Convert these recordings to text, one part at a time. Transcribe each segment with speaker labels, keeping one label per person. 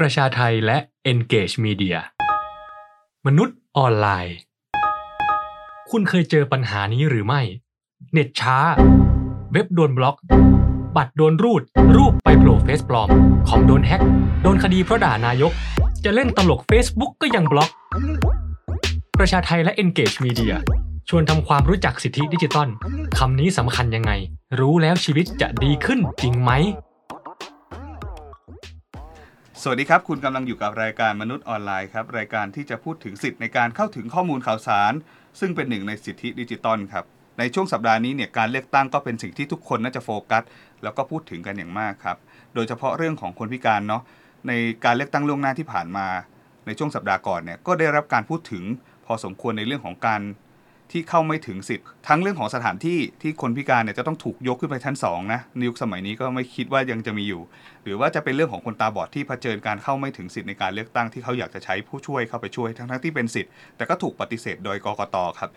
Speaker 1: ประชาไทและ Engage Media มนุษย์ออนไลน์ คุณเคยเจอปัญหานี้หรือไม่ เน็ตช้า เว็บโดนบล็อก บัตรโดนรูด รูปไปโผล่เฟซปลอม คอมโดนแฮ็ก โดนคดีเพราะด่านายก จะเล่นตลก Facebook ก็ยังบล็อก ประชาไทและ Engage Media ชวนทำความรู้จักสิทธิดิจิตอลคำนี้สำคัญยังไง รู้แล้วชีวิตจะดีขึ้นจริงไหม
Speaker 2: สวัสดีครับ คุณกำลังอยู่กับรายการมนุษย์ออนไลน์ครับ รายการที่จะพูดถึงสิทธิ์ในการเข้าถึงข้อมูลข่าวสาร ซึ่งเป็นหนึ่งในสิทธิดิจิตอลครับ ในช่วงสัปดาห์นี้เนี่ยการเลือกตั้งก็เป็นสิ่งที่ทุกคนน่าจะโฟกัส แล้วก็พูดถึงกันอย่างมากครับ โดยเฉพาะเรื่องของคนพิการเนาะในการเลือกตั้งล่วงหน้าที่ผ่านมา ในช่วงสัปดาห์ก่อนเนี่ยก็ได้รับการพูดถึงพอสมควรในเรื่องของการ ที่เข้าไม่ถึงสิทธิ์ทั้งเรื่องของสถานที่ที่คนพิการเนี่ยจะต้องถูกยกขึ้นไปชั้นสองนะในยุคสมัยนี้ก็ไม่คิดว่ายังจะมีอยู่ หรือว่าจะเป็นเรื่องของคนตาบอดที่เผชิญการเข้าไม่ถึงสิทธิ์ในการเลือกตั้งที่เขาอยากจะใช้ผู้ช่วยเข้าไปช่วยทั้งๆที่เป็นสิทธิ์แต่ก็ถูกปฏิเสธโดยกกตครับ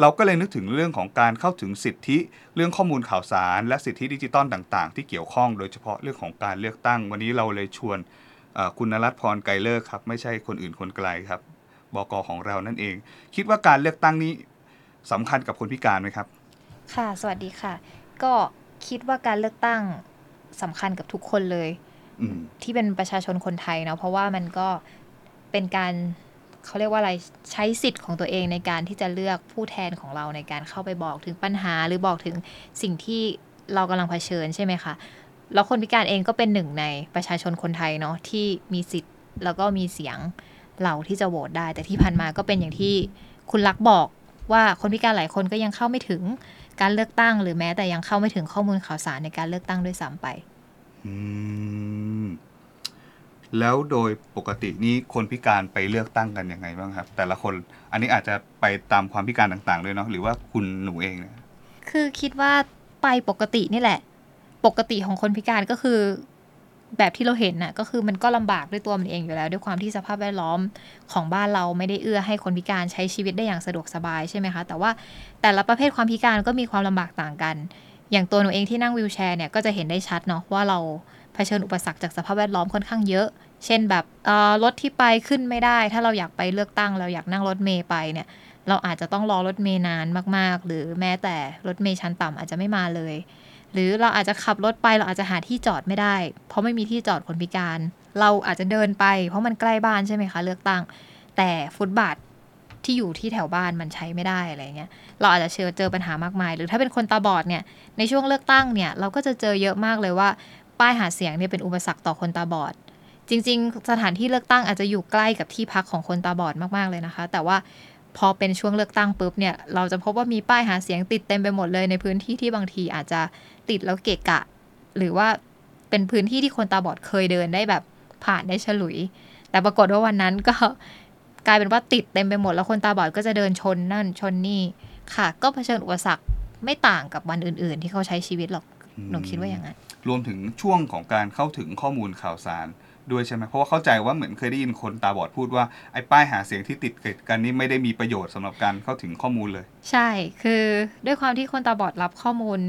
Speaker 2: เราก็เลยนึกถึงเรื่องของการเข้าถึงสิทธิ เรื่องข้อมูลข่าวสาร และสิทธิดิจิตอลต่างๆ ที่เกี่ยวข้องโดยเฉพาะเรื่องของการเลือกตั้ง วันนี้เราเลยชวนคุณนรัตพรไกรเลิกครับ ไม่ใช่คนอื่นคนไกลครับ บกของเรานั่นเอง คิดว่าการเลือกตั้งนี้ สำคัญกับคนพิการไหมครับ
Speaker 3: ค่ะ สวัสดีค่ะ ก็คิดว่าการเลือกตั้งสำคัญกับทุกคนเลย
Speaker 2: อืม
Speaker 3: ที่เป็นประชาชนคนไทยเนาะเพราะว่ามันก็เป็นการเขาเรียกว่าอะไรใช้สิทธิ์ของตัวเองในการที่จะเลือกผู้แทนของเราในการเข้าไปบอกถึงปัญหา หรือบอกถึงสิ่งที่เรากำลังเผชิญใช่ไหมคะแล้วคนพิการเองก็เป็นหนึ่งในประชาชนคนไทยเนาะที่มีสิทธิ์แล้วก็มีเสียงเราที่จะโหวตได้ แต่ที่ผ่านมาก็เป็นอย่างที่คุณลักษณ์บอก ว่าคนพิการหลายคนก็ยังเข้าไม่ถึงการเลือกตั้ง หรือแม้แต่ยังเข้าไม่ถึงข้อมูลข่าวสารในการเลือกตั้งด้วยซ้ำไป
Speaker 2: อืมแล้วโดยปกตินี่คนพิการไปเลือกตั้งกันยังไงบ้างครับ แต่ละคนอันนี้อาจจะไปตามความพิการต่างๆ ด้วยเนาะหรือว่าคุณหนูเองเนี่ย
Speaker 3: คือคิดว่าไปปกตินี่แหละ ปกติของคนพิการก็คือ แบบที่เราเห็นน่ะก็คือมันก็ลำบากด้วยตัวมันเองอยู่แล้ว ด้วยความที่สภาพแวดล้อมของบ้านเราไม่ได้เอื้อให้คนพิการใช้ชีวิตได้อย่างสะดวกสบายใช่ไหมคะ แต่ว่าแต่ละประเภทความพิการก็มีความลำบากต่างกัน อย่างตัวหนูเองที่นั่งวีลแชร์เนี่ยก็จะเห็นได้ชัดเนาะว่าเราเผชิญอุปสรรคจากสภาพแวดล้อมค่อนข้างเยอะ เช่นแบบรถที่ไปขึ้นไม่ได้ ถ้าเราอยากไปเลือกตั้ง เราอยากนั่งรถเมย์ไปเนี่ยเราอาจจะต้องรอรถเมย์นานมาก ๆ หรือแม้แต่รถเมย์ชั้นต่ำอาจจะไม่มาเลย หรือเราอาจจะขับรถไปเราอาจจะหาที่จอดไม่ได้ เพราะไม่มีที่จอดคนพิการ เราอาจจะเดินไป เพราะมันใกล้บ้านใช่ไหมคะ เลือกตั้ง แต่ฟุตบาทที่อยู่ที่แถวบ้านมันใช้ไม่ได้อะไรเงี้ย เราอาจจะเจอเจอปัญหามากมาย หรือถ้าเป็นคนตาบอดเนี่ย ในช่วงเลือกตั้งเนี่ย เราก็จะเจอเยอะมากเลยว่า ป้ายหาเสียงเนี่ยเป็นอุปสรรคต่อคนตาบอด จริง ๆ สถานที่เลือกตั้งอาจจะอยู่ใกล้กับที่พักของคนตาบอดมากๆเลยนะคะ แต่ว่า พอเป็นช่วงเลือกตั้งปุ๊บเนี่ยเราจะพบว่ามีป้ายหาเสียงติดเต็มไปหมดเลยในพื้นที่ที่บางทีอาจจะติดแล้วเกะกะ หรือว่าเป็นพื้นที่ที่คนตาบอดเคยเดินได้แบบผ่านได้ฉลุย แต่ปรากฏว่าวันนั้นก็กลายเป็นว่าติดเต็มไปหมดแล้วคนตาบอดก็จะเดินชนนั่นชนนี่ค่ะ ก็เผชิญอุปสรรคไม่ต่างกับวันอื่น ๆ ที่เขาใช้ชีวิตหรอกหนูคิดว่าอย่างนั้น
Speaker 2: รวมถึงช่วงของการเข้าถึงข้อมูลข่าวสาร ด้วยใช่ไหมเพราะว่าเข้าใจว่าเหมือนเคยได้ยินคนตาบอดพูดว่าไอ้ป้ายหาเสียงที่ติดกันนี่ไม่ได้มีประโยชน์สำหรับการเข้าถึงข้อมูลเลย
Speaker 3: ใช่คือด้วยความที่คนตาบอดรับข้อมูล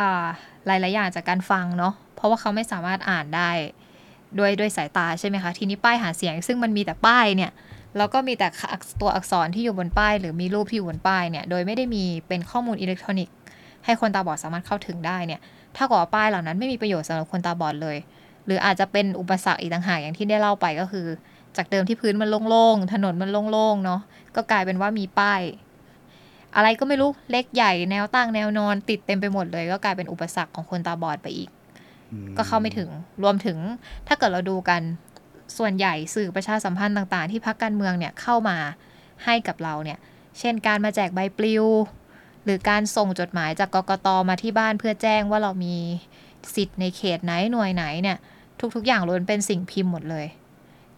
Speaker 3: อ่าหลายๆอย่างจากการฟังเนาะเพราะว่าเขาไม่สามารถอ่านได้ด้วยด้วยสายตาใช่ไหมคะทีนี้ป้ายหาเสียง ซึ่งมันมีแต่ป้ายเนี่ยแล้วก็มีแต่ตัวอักษรที่อยู่บนป้าย หรือมีรูปที่อยู่บนป้ายเนี่ยโดยไม่ได้มีเป็นข้อมูลอิเล็กทรอนิกส์ให้คนตาบอดสามารถเข้าถึงได้เนี่ยถ้ากับป้ายเหล่านั้นไม่มีประโยชน์สำหรับคนตาบอดเลย หรืออาจจะเป็นอุปสรรคอีกต่างหากอย่างที่ได้เล่าไปก็คือ จากเดิมที่พื้นมันโล่งๆถนนมันโล่งๆเนาะก็กลายเป็นว่ามีป้ายอะไรก็ไม่รู้เล็กใหญ่แนวตั้งแนวนอนติดเต็มไปหมดเลย ก็กลายเป็นอุปสรรคของคนตาบอดไปอีก ก็เข้าไม่ถึงรวมถึงถ้าเกิดเราดูกันส่วนใหญ่สื่อประชาสัมพันธ์ต่างๆ ที่พักการเมืองเนี่ยเข้ามาให้กับเราเนี่ย เช่นการมาแจกใบปลิว หรือการส่งจดหมายจากกกตมาที่บ้านเพื่อแจ้งว่าเรามี สิทธิ์ในเขตไหนหน่วยไหนเนี่ย ทุกๆ อย่างล้วนเป็นสิ่งพิมพ์หมดเลย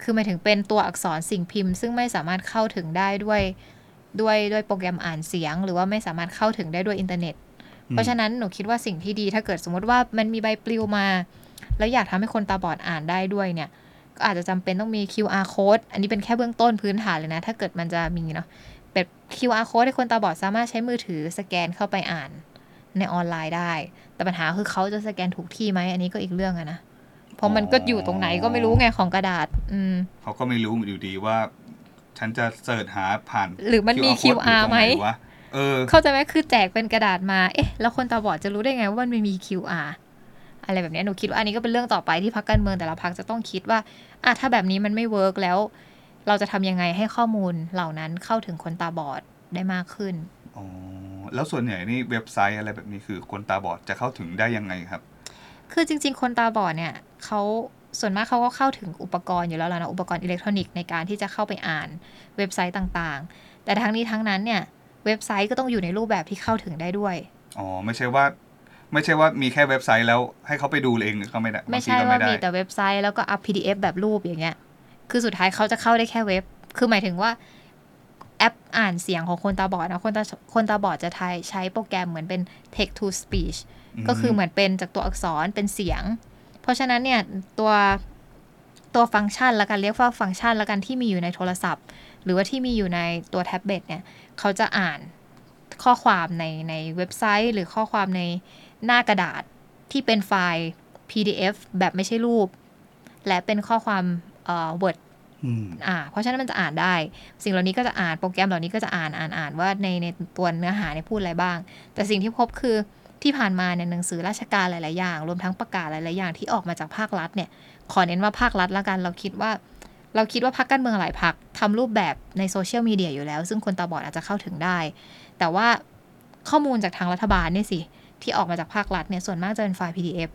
Speaker 3: คือหมายถึงเป็นตัวอักษรสิ่งพิมพ์ ซึ่งไม่สามารถเข้าถึงได้ด้วยด้วยด้วยโปรแกรมอ่านเสียง หรือว่าไม่สามารถเข้าถึงได้ด้วยอินเทอร์เน็ต เพราะฉะนั้นหนูคิดว่าสิ่งที่ดีถ้าเกิดสมมติว่ามันมีใบปลิวมา แล้วอยากทำให้คนตาบอดอ่านได้ด้วยเนี่ย ก็อาจจะจำเป็นต้องมี QR code อันนี้เป็นแค่เบื้องต้นพื้นฐานเลยนะ ถ้าเกิดมันจะมีเนาะแบบ QR code ให้คนตาบอดสามารถใช้มือถือสแกนเข้าไปอ่าน ในออนไลน์ได้ แต่ปัญหาคือเขาจะสแกนถูกที่ไหมอันนี้ก็อีกเรื่องอะนะเพราะมันก็อยู่ตรงไหนก็ไม่รู้ไงของกระดาษ อืม
Speaker 2: เขาก็ไม่รู้อยู่ดีว่า ฉันจะเสิร์ชหาผ่าน
Speaker 3: หรือมันมี
Speaker 2: code อยู่
Speaker 3: QR
Speaker 2: ตรง
Speaker 3: ไหม
Speaker 2: นวะเออ
Speaker 3: เข้าใจไหมคือแจกเป็นกระดาษมาเอ๊ะแล้วคนตาบอดจะรู้ได้ไงว่ามันมี QR อะไรแบบเนี้ยหนูคิดว่าอันนี้ก็เป็นเรื่องต่อไปที่พักการเมืองแต่ละพักจะต้องคิดว่าอะถ้าแบบนี้มันไม่เวิร์กแล้ว เราจะทำยังไงให้ข้อมูลเหล่านั้นเข้าถึงคนตาบอดได้มากขึ้น
Speaker 2: อ๋อ แล้วส่วนใหญ่นี่เว็บไซต์อะไรแบบนี้คือคนตาบอดจะเข้าถึงได้ยังไงครับ
Speaker 3: คือจริง ๆ คนตาบอดเนี่ยเขาส่วนมากเขาก็เข้าถึงอุปกรณ์อยู่แล้วล่ะนะอุปกรณ์อิเล็กทรอนิกส์ในการที่จะเข้าไปอ่านเว็บไซต์ต่างๆ แต่ทั้งนี้ทั้งนั้นเนี่ยเว็บไซต์ก็ต้องอยู่ในรูปแบบที่เข้าถึงได้ด้วย
Speaker 2: อ๋อ ไม่ใช่ว่า ไม่ใช่ว่ามีแค่เว็บไซต์แล้วให้เขาไปดูเองก็ไม่ได้
Speaker 3: ไม่ใช่ว่ามีแต่เว็บไซต์แล้วก็อัพ PDF แบบรูปอย่างเงี้ย คือสุดท้ายเขาจะเข้าได้แค่เว็บ คือหมายถึงว่า แอปอ่านเสียงของคนตาบอดนะคนตาคนตาบอดจะใช้ใช้โปรแกรมเหมือนเป็น text to speech ก็คือเหมือนเป็นจากตัวอักษรเป็นเสียง เพราะฉะนั้นเนี่ยตัวตัวฟังก์ชันละกันเรียกว่าฟังก์ชันละกันที่มีอยู่ในโทรศัพท์ หรือว่าที่มีอยู่ในตัวแท็บเล็ตเนี่ยเขาจะอ่านข้อความในในเว็บไซต์ หรือข้อความในหน้ากระดาษที่เป็นไฟล์ PDF แบบไม่ใช่รูป และเป็นข้อความเอ่อ Word
Speaker 2: อืม
Speaker 3: อ่าเพราะฉะนั้นมันจะอ่านได้ สิ่งเหล่านี้ก็จะอ่านโปรแกรมเหล่านี้ก็จะอ่านอ่านอ่านว่าในในตัวเนื้อหาเนี่ยพูดอะไรบ้าง แต่สิ่งที่พบคือที่ผ่านมาเนี่ยหนังสือราชการหลาย ๆ อย่าง รวมทั้งประกาศหลาย ๆ อย่างที่ออกมาจากภาครัฐเนี่ย ขอเน้นว่าภาครัฐละกัน เราคิดว่า เราคิดว่าพรรคการเมืองหลายพรรคทำรูปแบบในโซเชียลมีเดียอยู่แล้ว ซึ่งคนตาบอดอาจจะเข้าถึงได้ แต่ว่าข้อมูลจากทางรัฐบาลเนี่ยสิ ที่ออกมาจากภาครัฐเนี่ยส่วนมากจะเป็นไฟล์ PDF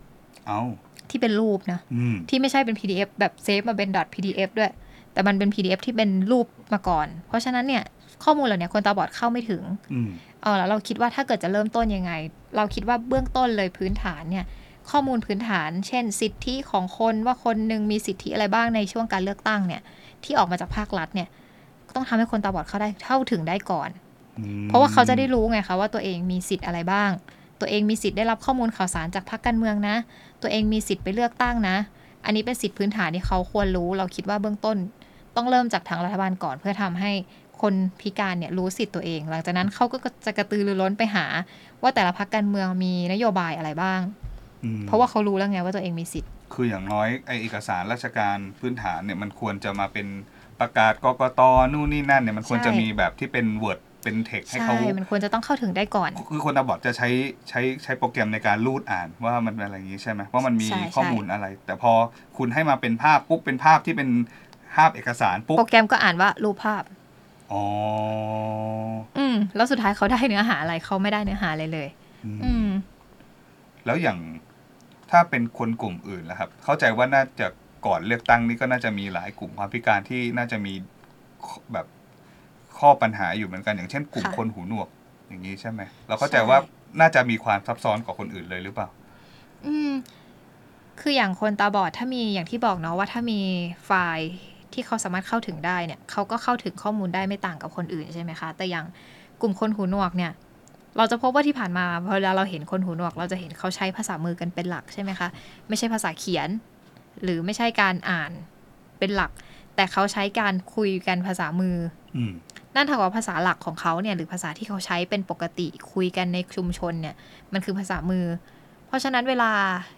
Speaker 2: เอา
Speaker 3: ที่เป็นรูปนะ
Speaker 2: อืม
Speaker 3: ที่ไม่ใช่เป็น PDF แบบเซฟมาเป็น .pdf ด้วย แต่มันเป็น PDF ที่เป็นรูปมาก่อน เพราะฉะนั้นเนี่ยข้อมูลเหล่านี้คนตาบอดเข้าไม่ถึง
Speaker 2: อืม
Speaker 3: เออแล้วเราคิดว่าถ้าเกิดจะเริ่มต้นยังไง เราคิดว่าเบื้องต้นเลยพื้นฐานเนี่ยข้อมูลพื้นฐาน เช่น สิทธิของคนว่าคนหนึ่งมีสิทธิอะไรบ้างในช่วงการเลือกตั้งเนี่ย ที่ออกมาจากภาครัฐเนี่ยก็ต้องทำให้คนตาบอดเข้าได้เข้าถึงได้ก่อน
Speaker 2: อืม
Speaker 3: เพราะว่าเขาจะได้รู้ไงคะว่าตัวเองมีสิทธิ์อะไรบ้าง ตัวเองมีสิทธิ์ได้รับข้อมูลข่าวสารจากพรรคการเมืองนะ ตัวเองมีสิทธิ์ไปเลือกตั้งนะ อันนี้เป็นสิทธิพื้นฐานที่เขาควรรู้ เราคิดว่าเบื้องต้น ต้องเริ่มจากทางรัฐบาลก่อนเพื่อทำให้คนพิการเนี่ยรู้สิทธิ์ตัวเอง หลังจากนั้นเขาก็จะกระตือรือร้นไปหา ว่าแต่ละพรรคการเมืองมีนโยบายอะไรบ้าง
Speaker 2: อืม
Speaker 3: เพราะว่าเขารู้แล้วไงว่าตัวเองมีสิทธิ์
Speaker 2: คืออย่างน้อยไอเอกสารราชการพื้นฐานเนี่ยมันควรจะมาเป็นประกาศกกตนู่นนี่นั่นเนี่ยมันควรจะ
Speaker 3: ใช่
Speaker 2: มีแบบที่เป็น Word เป็นเทคให้
Speaker 3: ใช่
Speaker 2: เขา
Speaker 3: มันควรจะต้องเข้าถึงได้ก่อน
Speaker 2: คือคนตาบอดจะใช้ใช้ใช้โปรแกรมในการรูดอ่านว่ามันเป็นอะไรอย่างนี้ใช่ไหมว่ามันมี
Speaker 3: ใช่
Speaker 2: ข้อมูลอะไร แต่พอคุณให้มาเป็นภาพปุ๊บเป็นภาพที่เป็นภาพเอกสารปุ๊บ
Speaker 3: โปรแกรมก็อ่านว่ารูปภาพ
Speaker 2: อ๋อ
Speaker 3: อืม แล้วสุดท้ายเขาได้เนื้อหาอะไรเขาไม่ได้เนื้อหาอะไรเลย
Speaker 2: อืม
Speaker 3: อืม
Speaker 2: แล้วอย่างถ้าเป็นคนกลุ่มอื่นล่ะครับ เข้าใจว่าน่าจะก่อนเลือกตั้งนี่ก็น่าจะมีหลายกลุ่มความพิการที่น่าจะมีแบบข้อปัญหาอยู่เหมือนกันอย่างเช่น กลุ่ม
Speaker 3: ค่ะ
Speaker 2: คนหูหนวก อย่างนี้ใช่ไหมเราเข้าใจ
Speaker 3: ใช่
Speaker 2: ว่าน่าจะมีความซับซ้อนกว่าคนอื่นเลยหรือเปล่า
Speaker 3: อืม คืออย่างคนตาบอดถ้ามีอย่างที่บอกเนาะว่าถ้ามีไฟล์ ที่เขาสามารถเข้าถึงได้เนี่ยเขาก็เข้าถึงข้อมูลได้ไม่ต่างกับคนอื่นใช่ไหมคะ แต่อย่างกลุ่มคนหูหนวกเนี่ยเราจะพบว่าที่ผ่านมาเวลาเราเห็นคนหูหนวก เราจะเห็นเขาใช้ภาษามือกันเป็นหลักใช่ไหมคะไม่ใช่ภาษาเขียน หรือไม่ใช่การอ่านเป็นหลัก แต่เขาใช้การคุยกันภาษามือ
Speaker 2: อืม
Speaker 3: นั่นเท่ากับภาษาหลักของเขาเนี่ยหรือภาษาที่เขาใช้เป็นปกติคุยกันในชุมชนเนี่ยมันคือภาษามือ เพราะฉะนั้นเวลาเอ่อ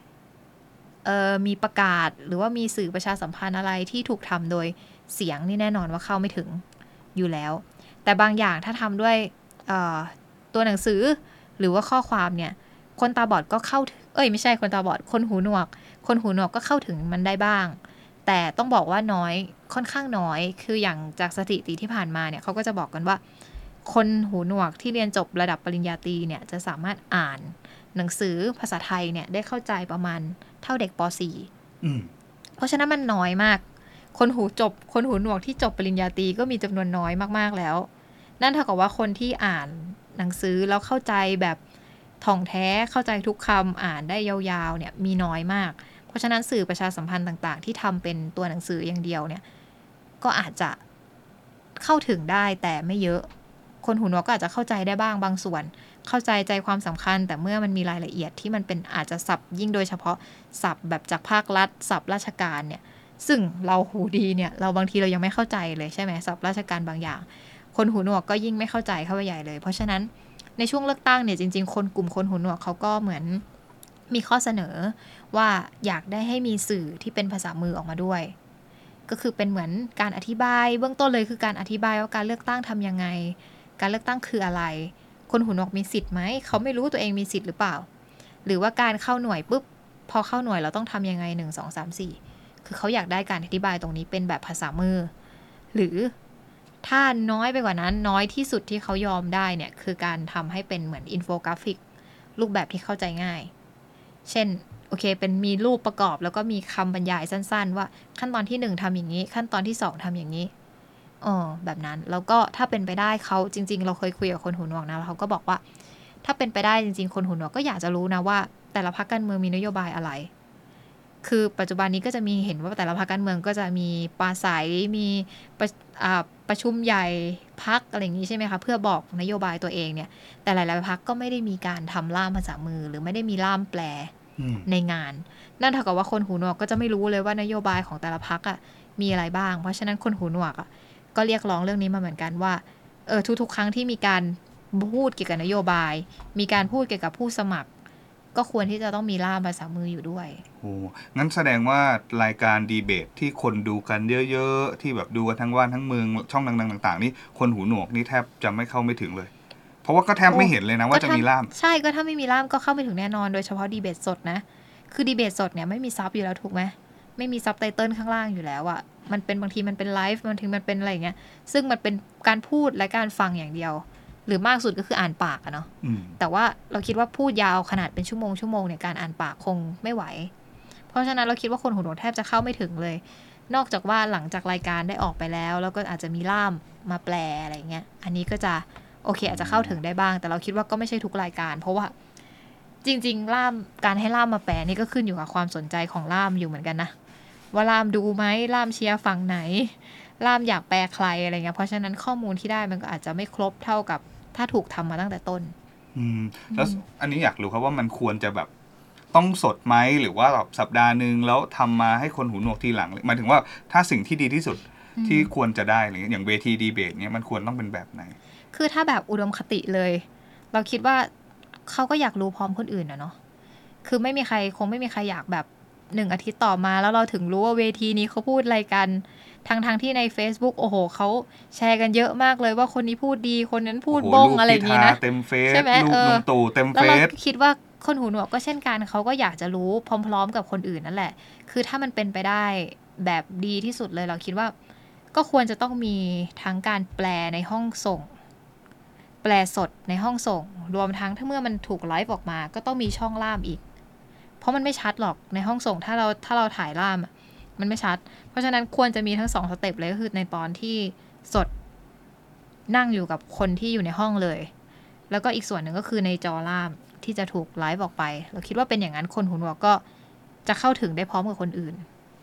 Speaker 3: มีประกาศหรือว่ามีสื่อประชาสัมพันธ์อะไรที่ถูกทำโดยเสียงนี่แน่นอนว่าเข้าไม่ถึงอยู่แล้ว แต่บางอย่างถ้าทำด้วยตัวหนังสือหรือว่าข้อความเนี่ย คนตาบอดก็เข้า เอ้ยไม่ใช่คนตาบอด คนหูหนวก คนหูหนวกก็เข้าถึงมันได้บ้าง แต่ต้องบอกว่าน้อยค่อนข้างน้อย คืออย่างจากสถิติที่ผ่านมาเนี่ยเขาก็จะบอกกันว่า คนหูหนวกที่เรียนจบระดับปริญญาตรีเนี่ยจะสามารถอ่าน หนังสือภาษาไทยเนี่ยได้เข้าใจประมาณเท่าเด็กป .4
Speaker 2: อืม
Speaker 3: เพราะฉะนั้นมันน้อยมาก คนหูจบ คนหูหนวกที่จบปริญญาตรีก็มีจำนวนน้อยมากๆแล้ว นั่นเท่ากับว่าคนที่อ่านหนังสือแล้วเข้าใจแบบท่องแท้เข้าใจทุกคำอ่านได้ยาวๆเนี่ยมีน้อยมาก เพราะฉะนั้นสื่อประชาสัมพันธ์ต่าง ๆ ที่ทำเป็นตัวหนังสืออย่างเดียวเนี่ย ก็อาจจะเข้าถึงได้แต่ไม่เยอะ คนหูหนวกก็อาจจะเข้าใจได้บ้างบางส่วน เข้าใจใจความสำคัญ แต่เมื่อมันมีรายละเอียดที่มันเป็นอาจจะสับยิ่งโดยเฉพาะสับแบบจากภาครัฐสับราชการเนี่ย ซึ่งเราหูดีเนี่ย เราบางทีเรายังไม่เข้าใจเลยใช่ไหมสับราชการบางอย่าง คนหูหนวกก็ยิ่งไม่เข้าใจเข้าไปใหญ่เลย เพราะฉะนั้นในช่วงเลือกตั้งเนี่ยจริงๆ คนกลุ่มคนหูหนวกเขาก็เหมือนมีข้อเสนอว่าอยากได้ให้มีสื่อที่เป็นภาษามือออกมาด้วย ก็คือเป็นเหมือนการอธิบาย เบื้องต้นเลยคือการอธิบายว่าการเลือกตั้งทำยังไง การเลือกตั้งคืออะไร คนหูหนวกมีสิทธิ์ไหมเขาไม่รู้ตัวเองมีสิทธิ์หรือเปล่า หรือว่าการเข้าหน่วยปุ๊บพอเข้าหน่วยเราต้องทำยังไงหนึ่งสองสามสี่คือเขาอยากได้การอธิบายตรงนี้เป็นแบบภาษามือ หรือถ้าน้อยไปกว่านั้นน้อยที่สุดที่เขายอมได้เนี่ยคือการทำให้เป็นเหมือนอินโฟกราฟิก รูปแบบที่เข้าใจง่าย เช่นโอเค เป็นมีรูปประกอบแล้วก็มีคำบรรยายสั้น ๆ ว่าขั้นตอนที่หนึ่งทำอย่างนี้ ขั้นตอนที่สองทำอย่างนี้ อ๋อแบบนั้น แล้วก็ถ้าเป็นไปได้เขาจริง ๆ เราเคยคุยกับคนหูหนวกนะแล้วเขาก็บอกว่า ถ้าเป็นไปได้จริง ๆ คนหูหนวกก็อยากจะรู้นะว่า แต่ละพรรคการเมืองมีนโยบายอะไร คือปัจจุบันนี้ก็จะมีเห็นว่าแต่ละพรรคการเมืองก็จะมีปราศัยมีประประชุมใหญ่พักอะไรอย่างนี้ใช่ไหมคะเพื่อบอกนโยบายตัวเองเนี่ย แต่หลาย ๆพักก็ไม่ได้มีการทำล่ามภาษามือ หรือไม่ได้มีล่ามแปลในงาน นั่นเท่ากับว่าคนหูหนวกก็จะไม่รู้เลยว่านโยบายของแต่ละพักอะมีอะไรบ้าง เพราะฉะนั้นคนหูหนวกอะ ก็เรียกร้องเรื่องนี้มาเหมือนกันว่าเออทุกๆ ครั้งที่มีการพูดเกี่ยวกับนโยบาย มีการพูดเกี่ยวกับผู้สมัคร ก็ควรที่จะต้องมีล่ามภาษามืออยู่ด้วย
Speaker 2: โอ้งั้นแสดงว่ารายการดีเบตที่คนดูกันเยอะๆ ที่แบบดูกันทั้งบ้านทั้งเมืองช่องดังๆต่าง ๆ นี่คนหูหนวกนี่แทบจะไม่เข้าไม่ถึงเลย เพราะว่าก็แทบไม่เห็นเลยนะว่าจะมีล่าม
Speaker 3: ใช่ก็ถ้าไม่มีล่ามก็เข้าไม่ถึงแน่นอนโดยเฉพาะดีเบตสดนะ คือดีเบตสดเนี่ยไม่มีซับอยู่แล้วถูกไหมไม่มีซับไตเติลข้างล่างอยู่แล้วอะ มันเป็นบางทีมันเป็นไลฟ์บางทีมันเป็นอะไรอย่างเงี้ย ซึ่งมันเป็นการพูดและการฟังอย่างเดียว หรือมากสุดก็คืออ่านปากอะเนาะ
Speaker 2: อืม
Speaker 3: แต่ว่าเราคิดว่าพูดยาวขนาดเป็นชั่วโมงชั่วโมงเนี่ยการอ่านปากคงไม่ไหว เพราะฉะนั้นเราคิดว่าคนหูหนวกแทบจะเข้าไม่ถึงเลย นอกจากว่าหลังจากรายการได้ออกไปแล้ว แล้วก็อาจจะมีล่ามมาแปลอะไรเงี้ยอันนี้ก็จะโอเค อาจจะเข้าถึงได้บ้าง แต่เราคิดว่าก็ไม่ใช่ทุกรายการ เพราะว่าจริง ๆ ล่ามการให้ล่ามมาแปลนี่ก็ขึ้นอยู่กับความสนใจของล่ามอยู่เหมือนกันนะ ว่าล่ามดูไหมล่ามเชียร์ฝั่งไหน ล่ามอยากแปลใครอะไรเงี้ยเพราะฉะนั้นข้อมูลที่ได้มันก็อาจจะไม่ครบเท่ากับถ้าถูกทำมาตั้งแต่ต้น
Speaker 2: อืมแล้วอันนี้อยากรู้ครับว่ามันควรจะแบบต้องสดไหมหรือว่าแบบสัปดาห์หนึ่งแล้วทำมาให้คนหูหนวกทีหลังเลยหมายถึงว่าถ้าสิ่งที่ดีที่สุดที่ควรจะได้อะไรเงี้ยอย่างเวทีดีเบตเนี้ยมันควรต้องเป็นแบบไหน
Speaker 3: คือถ้าแบบอุดมคติเลย เราคิดว่าเขาก็อยากรู้พร้อมคนอื่นนะเนาะคือไม่มีใครคงไม่มีใครอยากแบบ หนึ่งอาทิตย์ต่อมาแล้วเราถึงรู้ว่าเวทีนี้เขาพูดอะไรกัน ทั้งทงๆที่ใน Facebook โอ้โหเขาแชร์กันเยอะมากเลยว่าคนนี้พูดดีคนนั้นพูด
Speaker 2: โอ้โห
Speaker 3: บ้ง
Speaker 2: รูป
Speaker 3: อะไรอย่างนี้
Speaker 2: พิธา
Speaker 3: นะ
Speaker 2: เต็มเฟซ
Speaker 3: ใช่ไหม
Speaker 2: รูป
Speaker 3: เออ
Speaker 2: ลุงตู่เต็ม
Speaker 3: แล้ว
Speaker 2: เฟ
Speaker 3: เรา
Speaker 2: ซ
Speaker 3: คิดว่าคนหูหนวกก็เช่นกันเขาก็อยากจะรู้พร้อม ๆ กับคนอื่นนั่นแหละ คือถ้ามันเป็นไปได้แบบดีที่สุดเลยเราคิดว่า ก็ควรจะต้องมีทั้งการแปลในห้องส่ง แปลสดในห้องส่ง รวมทั้งถ้าเมื่อมันถูกไลฟ์ออกมา ก็ต้องมีช่องล่ามอีก เพราะมันไม่ชัดหรอกในห้องส่งถ้าเราถ้าเราถ่ายล่ามอะมันไม่ชัด เพราะฉะนั้นควรจะมีทั้งสอง step เลยก็คือในตอนที่สดนั่งอยู่กับคนที่อยู่ในห้องเลย แล้วก็อีกส่วนหนึ่งก็คือในจอล่ามที่จะถูกไลฟ์ออกไป เราคิดว่าเป็นอย่างนั้นคนหูหนวกก็จะเข้าถึงได้พร้อมกับคนอื่น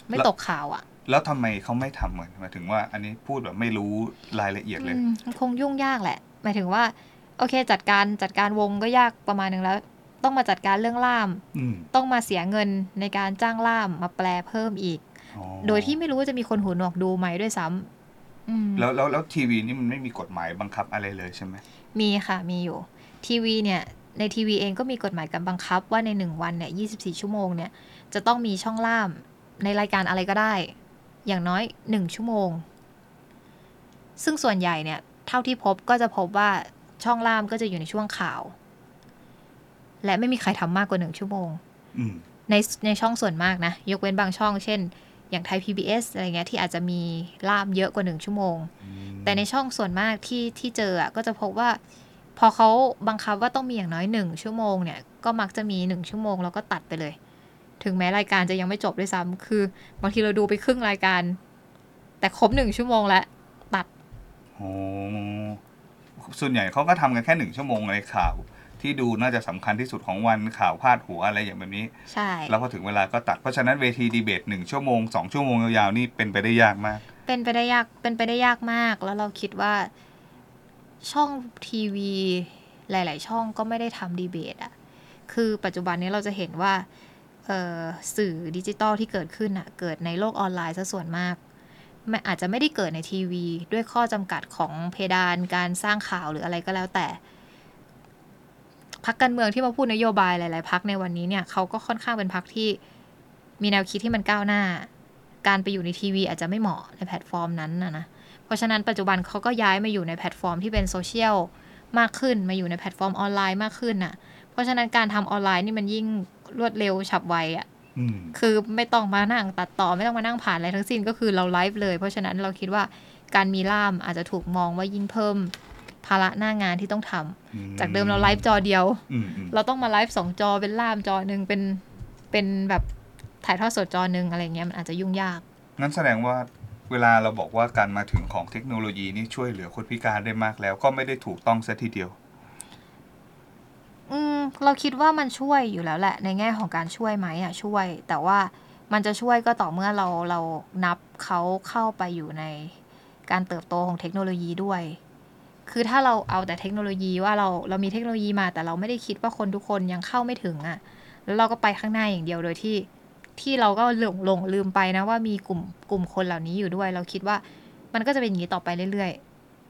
Speaker 3: ไม่ตกข่าวอะ
Speaker 2: แล้วทำไมเขาไม่ทำเหมือนหมายถึงว่า อันนี้พูดแบบไม่รู้รายละเอียดเลย
Speaker 3: อืมมันคงยุ่งยากแหละ หมายถึงว่า โอเค จัดการจัดการวงก็ยากประมาณหนึ่งแล้ว ต้องมาจัดการเรื่องล่าม
Speaker 2: อืม
Speaker 3: ต้องมาเสียเงินในการจ้างล่ามมาแปลเพิ่มอีก
Speaker 2: อ๋อ
Speaker 3: โดยที่ไม่รู้ว่าจะมีคนหูหนวกดูไหมด้วยซ้ำอืม
Speaker 2: แล้วแล้วแล้วทีวีนี่มันไม่มีกฎหมายบังคับอะไรเลยใช่ไหม
Speaker 3: มีค่ะมีอยู่ ทีวีเนี่ยในทีวีเองก็มีกฎหมายการบังคับว่าในหนึ่งวันเนี่ย24ชั่วโมงเนี่ยจะต้องมีช่องล่ามในรายการอะไรก็ได้ อย่างน้อยหนึ่งชั่วโมง ซึ่งส่วนใหญ่เนี่ย เท่าที่พบก็จะพบว่าช่องล่ามก็จะอยู่ในช่วงข่าว และไม่มีใครทำมากกว่าหนึ่งชั่วโมง
Speaker 2: อืม
Speaker 3: ในในช่องส่วนมากนะ ยกเว้นบางช่อง เช่น อย่างไทย PBS อะไรเงี้ยที่อาจจะมีล่ามเยอะกว่าหนึ่งชั่วโมง แต่ในช่องส่วนมากที่ที่เจออะก็จะพบว่า พอเขาบังคับว่าต้องมีอย่างน้อยหนึ่งชั่วโมงเนี่ยก็มักจะมีหนึ่งชั่วโมงแล้วก็ตัดไปเลย ถึงแม้รายการจะยังไม่จบด้วยซ้ำคือบางทีเราดูไปครึ่งรายการ แต่ครบหนึ่งชั่วโมงแล้วตัด
Speaker 2: โอ้ส่วนใหญ่เขาก็ทำกันแค่หนึ่งชั่วโมงในข่าว ที่ดูน่าจะสำคัญที่สุดของวันข่าวพาดหัวอะไรอย่างแบบนี้
Speaker 3: ใช่
Speaker 2: แล้วพอถึงเวลาก็ตัด เพราะฉะนั้นเวทีดีเบตหนึ่งชั่วโมงสองชั่วโมงยาวๆนี่เป็นไปได้ยากมาก
Speaker 3: เป็นไปได้ยาก เป็นไปได้ยากมาก แล้วเราคิดว่าช่องทีวีหลาย ๆ ช่องก็ไม่ได้ทำดีเบตอะคือปัจจุบันนี้เราจะเห็นว่าเอ่อสื่อดิจิตอลที่เกิดขึ้นอะเกิดในโลกออนไลน์ซะส่วนมากไม่อาจจะไม่ได้เกิดในทีวี ด้วยข้อจำกัดของเพดานการสร้างข่าวหรืออะไรก็แล้วแต่ พรรคการเมืองที่มาพูดนโยบายหลาย ๆ พรรคในวันนี้เนี่ยเขาก็ค่อนข้างเป็นพรรคที่มีแนวคิดที่มันก้าวหน้า การไปอยู่ในทีวีอาจจะไม่เหมาะในแพลตฟอร์มนั้นนะนะ เพราะฉะนั้นปัจจุบันเขาก็ย้ายมาอยู่ในแพลตฟอร์มที่เป็นโซเชียลมากขึ้น มาอยู่ในแพลตฟอร์มออนไลน์มากขึ้นน่ะ เพราะฉะนั้นการทำออนไลน์นี่มันยิ่งรวดเร็วฉับไวอะ่ะ
Speaker 2: อืม
Speaker 3: คือไม่ต้องมานั่งตัดต่อไม่ต้องมานั่งผ่านอะไรทั้งสิ้นก็คือเราไลฟ์เลย เพราะฉะนั้นเราคิดว่าการมีล่ามอาจจะถูกมองว่ายิ่งเพิ่ม ภาระหน้างานที่ต้องทำจากเดิมเราไลฟ์จอเดียว
Speaker 2: อืมอืม
Speaker 3: เราต้องมาไลฟ์สองจอเป็นล่ามจอหนึ่งเป็นเป็นแบบถ่ายทอดสดจอหนึ่งอะไรเงี้ยมันอาจจะยุ่งยาก
Speaker 2: งั้นแสดงว่าเวลาเราบอกว่าการมาถึงของเทคโนโลยีนี่ช่วยเหลือคนพิการได้มากแล้ว ก็ไม่ได้ถูกต้องซะทีเดียว
Speaker 3: อืมเราคิดว่ามันช่วยอยู่แล้วแหละ ในแง่ของการช่วยไหมอะช่วย แต่ว่ามันจะช่วยก็ต่อเมื่อเราเรานับเขาเข้าไปอยู่ในการเติบโตของเทคโนโลยีด้วย คือถ้าเราเอาแต่เทคโนโลยีว่าเราเรามีเทคโนโลยีมาแต่เราไม่ได้คิดว่าคนทุกคนยังเข้าไม่ถึงอะ แล้วเราก็ไปข้างหน้าอย่างเดียวโดยที่ที่เราก็หลงหลงลืมไปนะว่ามีกลุ่มกลุ่มคนเหล่านี้อยู่ด้วย เราคิดว่ามันก็จะเป็นอย่างนี้ต่อไปเรื่อย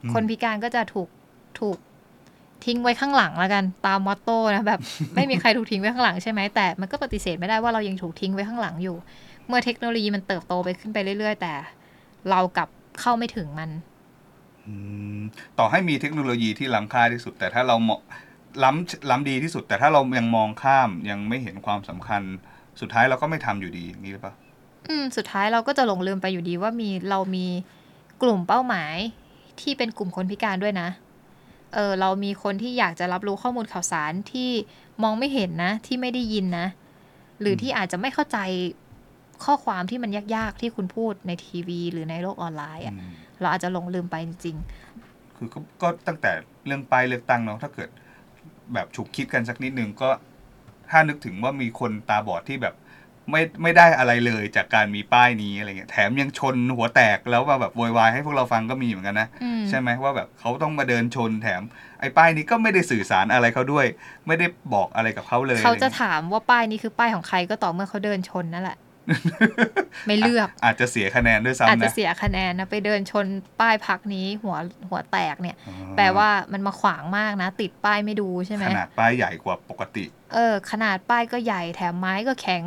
Speaker 2: อืม
Speaker 3: ๆคนพิการก็จะถูกถูกทิ้งไว้ข้างหลังแล้วกันตามมอตโต้นะแบบไม่มีใครถูกทิ้งไว้ข้างหลังใช่ไหมแต่มันก็ปฏิเสธไม่ได้ว่าเรายังถูกทิ้งไว้ข้างหลังอยู่ เมื่อเทคโนโลยีมันเติบโตไปขึ้นไปเรื่อย ๆ แต่ เรากลับเข้าไม่ถึงมัน
Speaker 2: อืม ต่อให้มีเทคโนโลยีที่ล้ำค่าที่สุด แต่ถ้าเราเหมาะล้ำล้ำดีที่สุด แต่ถ้าเรายังมองข้ามยังไม่เห็นความสำคัญ สุดท้ายเราก็ไม่ทำอยู่ดีอย่างนี้หรือเปล่า
Speaker 3: อืมสุดท้ายเราก็จะหลงลืมไปอยู่ดีว่ามีเรามีกลุ่มเป้าหมายที่เป็นกลุ่มคนพิการด้วยนะเออเรามีคนที่อยากจะรับรู้ข้อมูลข่าวสารที่มองไม่เห็นนะ ที่ไม่ได้ยินนะ หรือที่อาจจะไม่เข้าใจข้อความที่มันยากๆที่คุณพูดในทีวี หรือในโลกออนไลน์อะ
Speaker 2: อืม
Speaker 3: เราอาจจะหลงลืมไปจริง
Speaker 2: คือก็ก็ตั้งแต่เรื่องป้ายเลือกตั้งเนาะถ้าเกิดแบบฉุกคิดกันสักนิดนึงก็ถ้านึกถึงว่ามีคนตาบอดที่แบบไม่ไม่ได้อะไรเลยจากการมีป้ายนี้อะไรเงี้ยแถมยังชนหัวแตกแล้วว่าแบบโวยวายให้พวกเราฟังก็มีเหมือนกันนะ
Speaker 3: อืม
Speaker 2: ใช่ไหมว่าแบบเขาต้องมาเดินชนแถม ไอ้ป้ายนี้ก็ไม่ได้สื่อสารอะไรเขาด้วย ไม่ได้บอกอะไรกับเขาเลย
Speaker 3: ๆเขาจะ
Speaker 2: อไรงี้ย
Speaker 3: ถามว่าป้ายนี้คือป้ายของใครก็ต่อเมื่อเขาเดินชนนั่นแหละ ไม่เลือก
Speaker 2: อาจจะเสียคะแนนด้วย
Speaker 3: อาจ
Speaker 2: ซ้ำ
Speaker 3: จะ
Speaker 2: นะ
Speaker 3: เสียคะแนนนะไปเดินชนป้ายพักนี้หัวหัวแตกเนี่ย
Speaker 2: อ๋อ
Speaker 3: แปลว่ามันมาขวางมากนะ ติดป้ายไม่ดูใช่ไหม
Speaker 2: ขนาดป้ายใหญ่กว่าปกติ
Speaker 3: เออ ขนาดป้ายก็ใหญ่แถมไม้ก็แข็ง